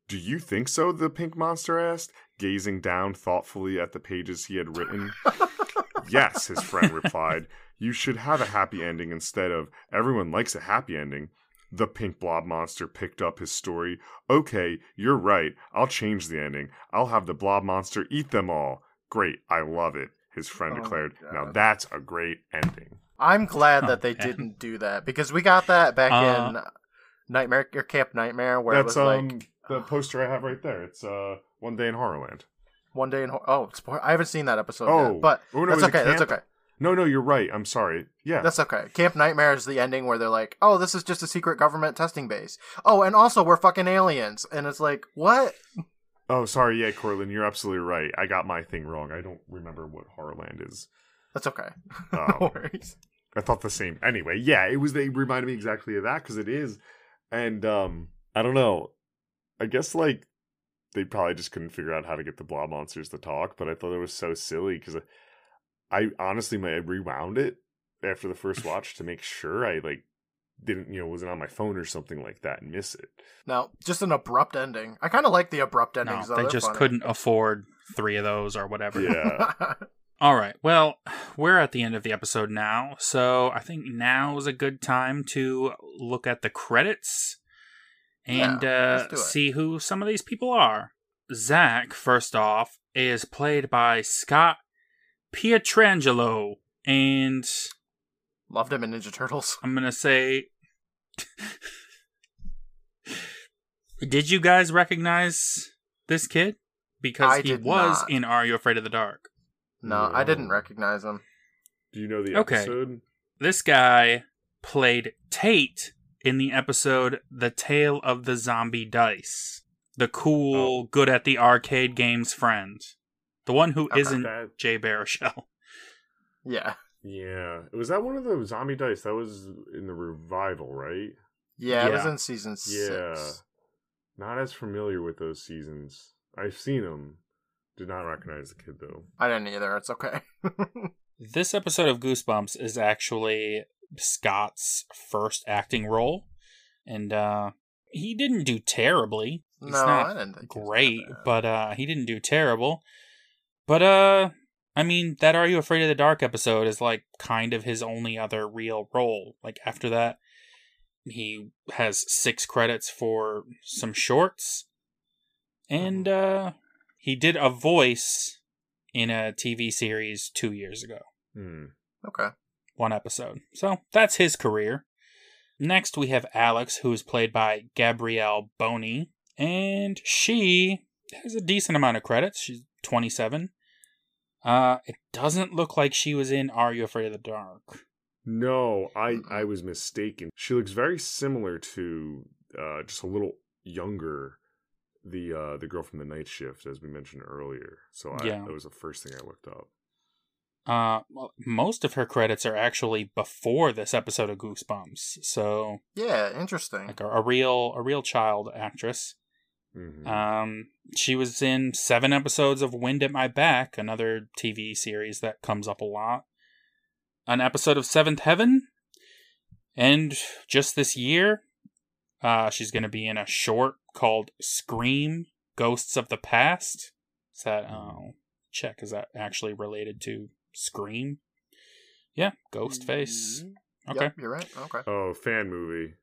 Do you think so? The pink monster asked, gazing down thoughtfully at the pages he had written. (laughs) yes, his friend replied. You should have a happy ending instead of everyone likes a happy ending. The pink blob monster picked up his story. Okay, you're right. I'll change the ending. I'll have the blob monster eat them all. Great, I love it, his friend Oh declared. Now that's a great ending. I'm glad Oh, that they man. didn't do that because we got that back Uh, in Nightmare or Camp Nightmare where that's it was um like the poster I have right there. It's uh One Day in Horrorland. one day in Hor- oh spoil- I haven't seen that episode Oh. yet, but Oh, no, that's is it okay. That's okay. No, no, you're right. I'm sorry. Yeah. That's okay. Camp Nightmare is the ending where they're like, "Oh, this is just a secret government testing base." Oh, and also we're fucking aliens, and it's like, what? Oh, sorry. Yeah, Courtland, you're absolutely right. I got my thing wrong. I don't remember what Horrorland is. That's okay. Oh. (laughs) no worries. I thought the same. Anyway, yeah, it was. They reminded me exactly of that because it is, and um, I don't know. I guess like they probably just couldn't figure out how to get the blob monsters to talk, but I thought it was so silly because I, I honestly may rewound it after the first (laughs) watch to make sure I like didn't you know wasn't on my phone or something like that and miss it. No, just an abrupt ending. I kind of like the abrupt No, endings. though. they They're just funny. couldn't afford three of those or whatever. Yeah. (laughs) All right. Well, we're at the end of the episode now, so I think now is a good time to look at the credits and Yeah, uh, let's do it. see who some of these people are. Zach, first off, is played by Scott Pietrangelo, and Loved him in Ninja Turtles. I'm gonna say, did you guys recognize this kid? Because I he was not. in Are You Afraid of the Dark? No, I didn't recognize him. Do you know the Okay. episode? This guy played Tate in the episode The Tale of the Zombie Dice. The cool, Oh. good at the arcade games friend. The one who Okay. not That- Jay Baruchel. (laughs) Yeah, Yeah, was that one of the zombie dice? That was in the revival, right? yeah, it was Yeah. in season Yeah. six. Not as familiar with those seasons. I've seen them. Did not recognize the kid though. I didn't either. It's okay. (laughs) This episode of Goosebumps is actually Scott's first acting role. And uh he didn't do terribly. He's no, not I didn't think he was great, bad. but uh he didn't do terrible. But uh I mean that Are You Afraid of the Dark episode is like kind of his only other real role. Like after that he has six credits for some shorts. And uh, he did a voice in a TV series two years ago. Hmm. Okay. One episode. So that's his career. Next, we have Alex, who is played by Gabrielle Boney. And she has a decent amount of credits. She's 27. Uh, it doesn't look like she was in Are You Afraid of the Dark? No, I I was mistaken. She looks very similar to uh, just a little younger the uh, the girl from the night shift as we mentioned earlier. So I, Yeah. that was the first thing I looked up. Uh, well, most of her credits are actually before this episode of Goosebumps. So, Yeah, interesting. like a, a real a real child actress. Mhm. Um, she was in seven episodes of Wind at My Back, another TV series that comes up a lot. An episode of Seventh Heaven, and just this year, uh, she's going to be in a short called "Scream: Ghosts of the Past." Is that? Oh, check. Is that actually related to Scream? Yeah, Ghostface. Mm, Okay. Yep, you're right. Okay. Oh, fan movie.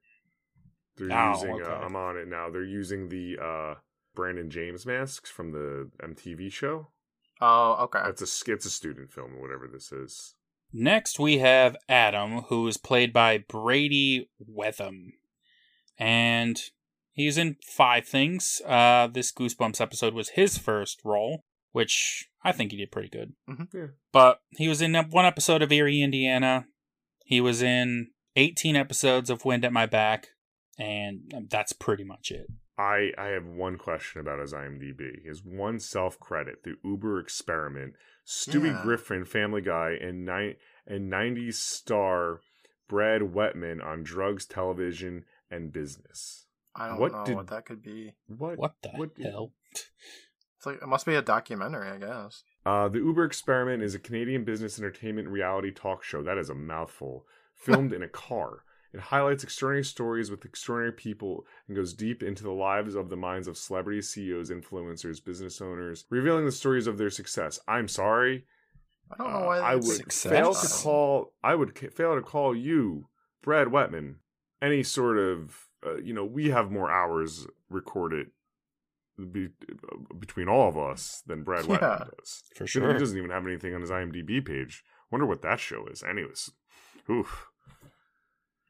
They're Oh, using. okay. Uh, I'm on it now. They're using the uh, Brandon James masks from the MTV show. Oh, okay. It's a it's a student film or whatever this is. Next, we have Adam, who is played by Brady Wetham. And he's in five things. Uh, this Goosebumps episode was his first role, which I think he did pretty good. Mhm. Yeah. But he was in one episode of Erie, Indiana. He was in 18 episodes of Wind at My Back. And that's pretty much it. I I have one question about his IMDb. His one self credit, the Uber Experiment, Stewie Yeah. Griffin, Family Guy, and ni- and '90s star Brad Wetman on drugs, television, and business. I don't what know did- what that could be. What? What the what- hell? It's like it must be a documentary, I guess. Uh, the Uber Experiment is a Canadian business entertainment reality talk show. That is a mouthful. Filmed in a car. It highlights extraordinary stories with extraordinary people and goes deep into the lives of the minds of celebrities, CEOs, influencers, business owners, revealing the stories of their success. I'm sorry. I don't know Uh, why. I would Success. fail to call. I would ca- fail to call you, Brad Wetman, any sort of. Uh, you know, we have more hours recorded be, between all of us than Brad Yeah. Wetman does. For sure. He doesn't even have anything on his IMDb page. Wonder what that show is. Anyways, oof.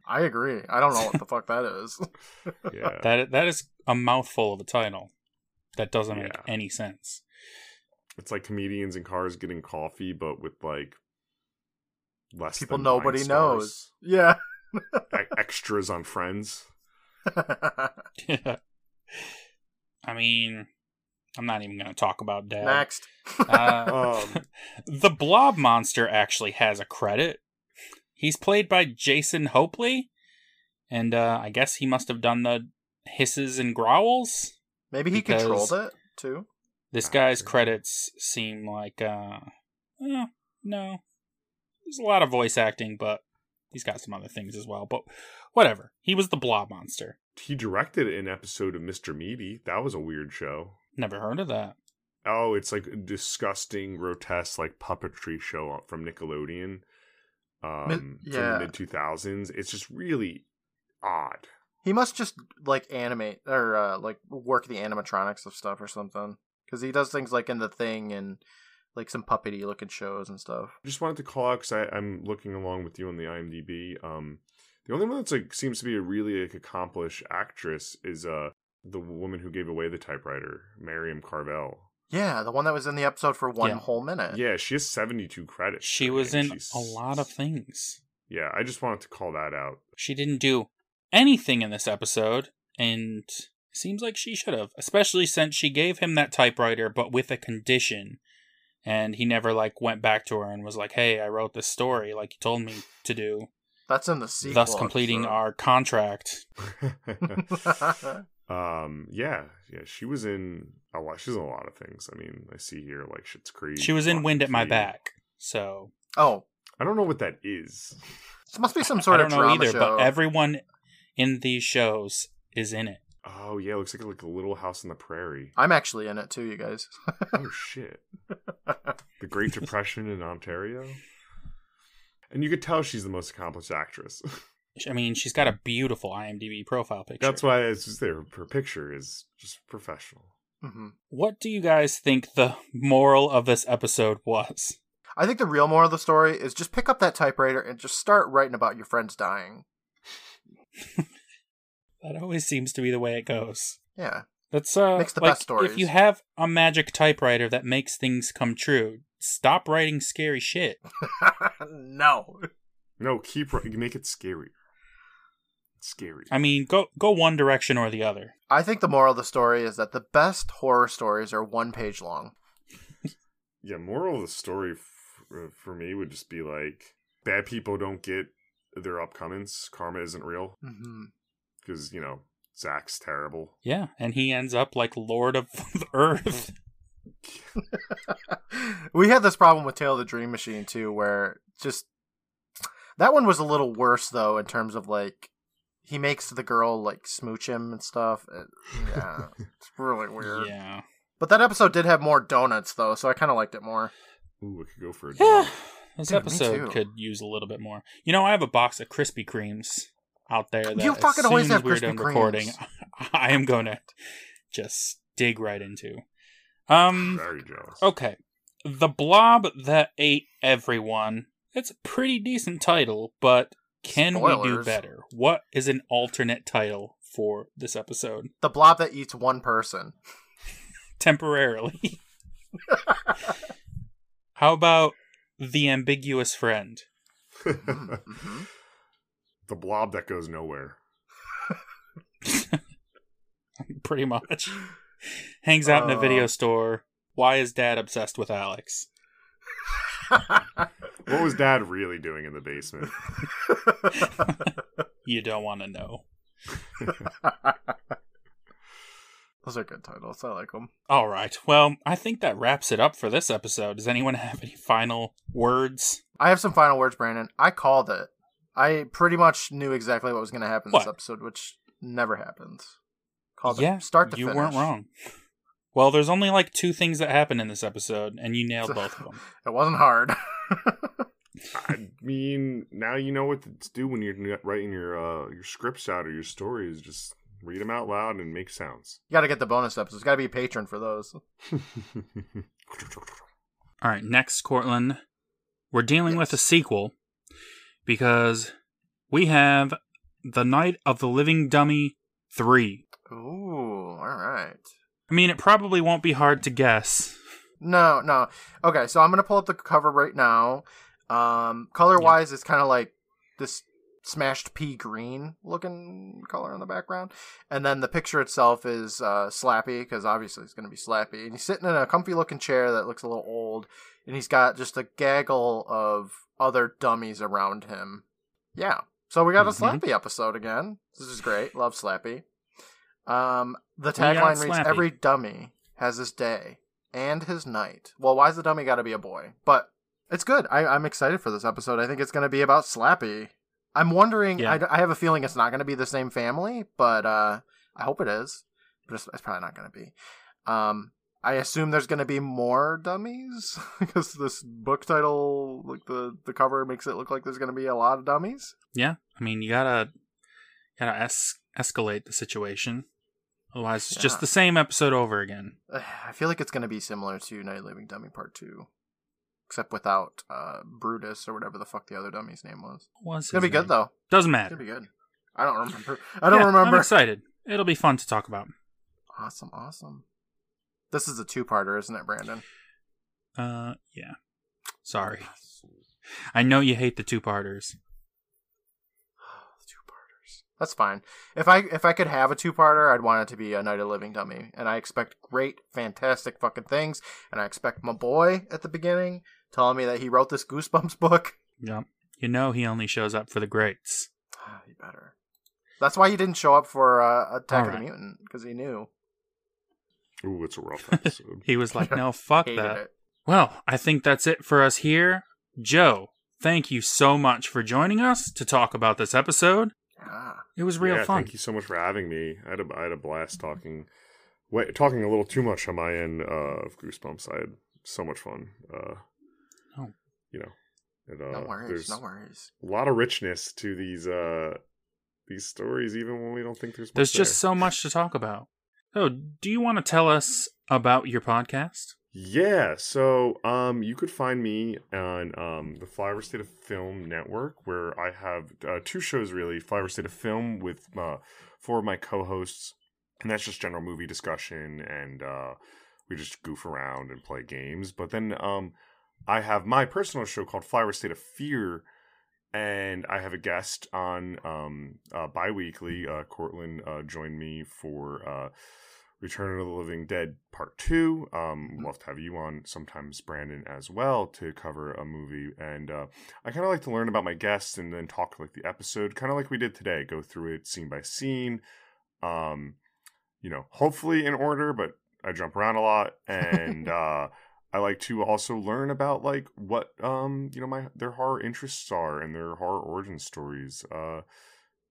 I agree. I don't know what the fuck that is. (laughs) Yeah. (laughs) That That is a mouthful of a title. That doesn't make Yeah. any sense. it's like comedians in cars getting coffee, but with like less People than nine nobody stars. knows. Yeah. Extras on Friends. yeah. (laughs) I mean, I'm not even going to talk about Dad. Next. Uh, Um, the Blob Monster actually has a credit. He's played by Jason Hopley, and uh, I guess he must have done the hisses and growls. Maybe he because- controlled it too. This Ah, guy's credits seem like, uh, eh, no. There's a lot of voice acting, but he's got some other things as well. But whatever. He was the Blob Monster. he directed an episode of Mr. Meaty. That was a weird show. Never heard of that. Oh, it's like a disgusting, grotesque, like puppetry show from Nickelodeon um, from yeah. the mid 2000s. It's just really odd. He must just like animate or uh, like work the animatronics of stuff or something. Because he does things like in the thing and like some puppety looking shows and stuff. just wanted to call out because I'm looking along with you on the IMDb. Um, the only one that's like seems to be a really like accomplished actress is uh the woman who gave away the typewriter, Miriam Carvel. Yeah, the one that was in the episode for one Yeah. whole minute. Yeah, she has 72 credits. She and was in she's- a lot of things. Yeah, I just wanted to call that out. She didn't do anything in this episode, and it seems like she should have, especially since she gave him that typewriter, but with a condition. And he never like went back to her and was like, "Hey, I wrote this story like you told me to do," That's in the sequel. thus completing our contract. (laughs) (laughs) um, yeah, yeah, she was in a lot. She's in a lot of things. I mean, I see here like Schitt's Creek. She was in Wind at My Back, so oh, I don't know what that is. this must be some sort I don't of know drama either. show. But everyone in these shows is in it. Oh yeah, looks like like a little house on the prairie. I'm actually in it too, you guys. (laughs) oh shit. The Great (laughs) Depression in Ontario. And you could tell she's the most accomplished actress. (laughs) I mean, she's got a beautiful IMDb profile picture. That's why it's just there. Her picture is just professional. Hmm What do you guys think the moral of this episode was? I think the real moral of the story is just pick up that typewriter and just start writing about your friends dying. (laughs) That always seems to be the way it goes. Yeah. That's uh Makes the like best stories. if you have a magic typewriter that makes things come true, stop writing scary shit. (laughs) no. No, keep ri- you make it scary. It's scary. I mean, go go one direction or the other. I think the moral of the story is that the best horror stories are one page long. (laughs) Yeah, moral of the story f- uh, for me would just be like bad people don't get their upcomings. Karma isn't real because you know Zach's terrible. Yeah, and he ends up like Lord of (laughs) the Earth. (laughs) we had this problem with Tale of the Dream Machine too, where just that one was a little worse though in terms of like he makes the girl like smooch him and stuff. It- yeah, (laughs) it's really weird. yeah. But that episode did have more donuts though, so I kind of liked it more. Ooh, I could go for a Yeah. donut. This Dude, episode could use a little bit more. You know, I have a box of Krispy Kremes out there that You as fucking always soon have we're Krispy done recording, Kremes. (laughs) I am going to just dig right into. Um Very jealous. okay. The blob that ate everyone. It's a pretty decent title, but can we do better? What is an alternate title for this episode? The blob that eats one person. (laughs) Temporarily. (laughs) How about the ambiguous friend? (laughs) The blob that goes nowhere. Pretty much. Hangs out in a video Uh. store. Why is dad obsessed with Alex? What was Dad really doing in the basement? (laughs) You don't want to know. (laughs) Those are good titles. I like them. All right. Well, I think that wraps it up for this episode. Does anyone have any final words? I have some final words, Brandon. I called it. I pretty much knew exactly what was going to happen What? this episode, which never happens. Called yeah, it. Start to you finish. weren't wrong. Well, there's only like two things that happen in this episode, and you nailed (laughs) both of them. It wasn't hard. I mean, now you know what to do when you're writing your uh, your scripts out or your stories. Just read them out loud and make sounds. you got to get the bonus episodes. Got to be a patron for those. (laughs) All right, next, Courtland. We're dealing with a sequel because we have The Night of the Living Dummy 3. Ooh, all right. I mean, it probably won't be hard to guess. No, no. Okay, so I'm gonna pull up the cover right now. Um, color wise, it's kind of like this smashed pea green looking color in the background, and then the picture itself is uh, Slappy because obviously it's gonna be Slappy, and he's sitting in a comfy looking chair that looks a little old, and he's got just a gaggle of other dummies around him. Yeah, so we got a Mhm. Slappy episode again. This is great. Love Slappy. Um, the tagline reads: Slappy. "Every dummy has his day and his night." Well, why's the dummy got to be a boy? But it's good. I, I'm excited for this episode. I think it's going to be about Slappy. I'm wondering. Yeah. I, I have a feeling it's not going to be the same family, but uh, I hope it is. But it's, it's probably not going to be. Um, I assume there's going to be more dummies (laughs) because this book title, like the the cover, makes it look like there's going to be a lot of dummies. Yeah, I mean, you gotta gotta es- escalate the situation. Otherwise, it's just the same episode over again. (sighs) I feel like it's going to be similar to Night of Living Dummy Part Two, except without uh, Brutus or whatever the fuck the other dummy's name was. It's gonna his be good name? though. Doesn't matter. It's gonna be good. I don't remember. I don't Yeah, remember. I'm excited. It'll be fun to talk about. Awesome, awesome. This is a two-parter, isn't it, Brandon? Uh, yeah. Sorry, I know you hate the two-parters. Two-parters. That's fine. If I if I could have a two-parter, I'd want it to be a Night of Living Dummy, and I expect great, fantastic fucking things, and I expect my boy at the beginning telling me that he wrote this Goosebumps (laughs) book. Yep. You know he only shows up for the greats. he better. That's why he didn't show up for uh, Attack of the Mutant because he knew. Ooh, it's a rough (laughs) episode. He was like, (laughs) "No, fuck that." it. Well, I think that's it for us here. Joe, thank you so much for joining us to talk about this episode. Yeah. It was real yeah, fun. Thank you so much for having me. I had a, I had a blast talking. Wait, talking a little too much on my end uh, of Goosebumps. I had so much fun. Uh, Oh. You know, And, uh, no worries. There's No worries. a lot of richness to these uh these stories, even when we don't think there's. Much There's just there. so much to talk about. So, do you want to tell us about your podcast? Yeah, so um, you could find me on um, the Flyover State of Film Network, where I have uh, two shows really: Flyover State of Film with uh, four of my co-hosts, and that's just general movie discussion, and uh, we just goof around and play games. But then um, I have my personal show called Flyover State of Fear, and I have a guest on um, uh, bi-weekly. Uh, Courtland uh, joined me for. Uh, Return of the Living Dead Part 2. Um, love to have you on sometimes, Brandon, as well, to cover a movie. And uh, I kind of like to learn about my guests and then talk like the episode, kind of like we did today, go through it scene by scene. Um, you know, hopefully in order, but I jump around a lot. And (laughs) uh, I like to also learn about like what um, you know, my their horror interests are and their horror origin stories. Uh,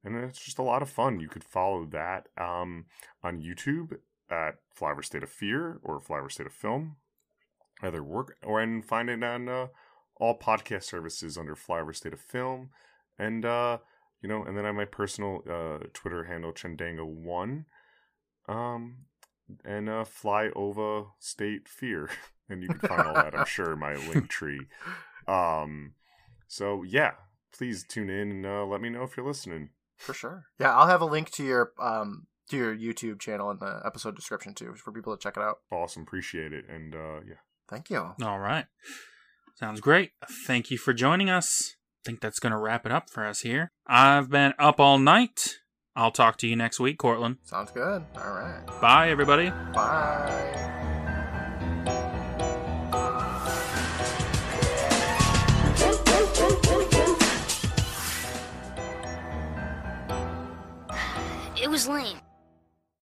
and it's just a lot of fun. You could follow that um, on YouTube at Flyover State of Fear or Flyover State of Film, either work or and find it on uh, all podcast services under Flyover State of Film, and uh, you know, and then I have my personal uh, Twitter handle Chendango One, um, and uh, Fly Over State Fear, (laughs) and you can find all that I'm sure in my (laughs) Linktree. Um, so yeah, please tune in and uh, let me know if you're listening. For sure. Yeah, I'll have a link to your um to your YouTube channel in the episode description too for people to check it out. Awesome, appreciate it, and uh, yeah. Thank you. All right. Sounds great. Thank you for joining us. I think that's going to wrap it up for us here. I've been up all night. I'll talk to you next week, Courtland. Sounds good. All right. Bye, everybody. Bye. It was lame.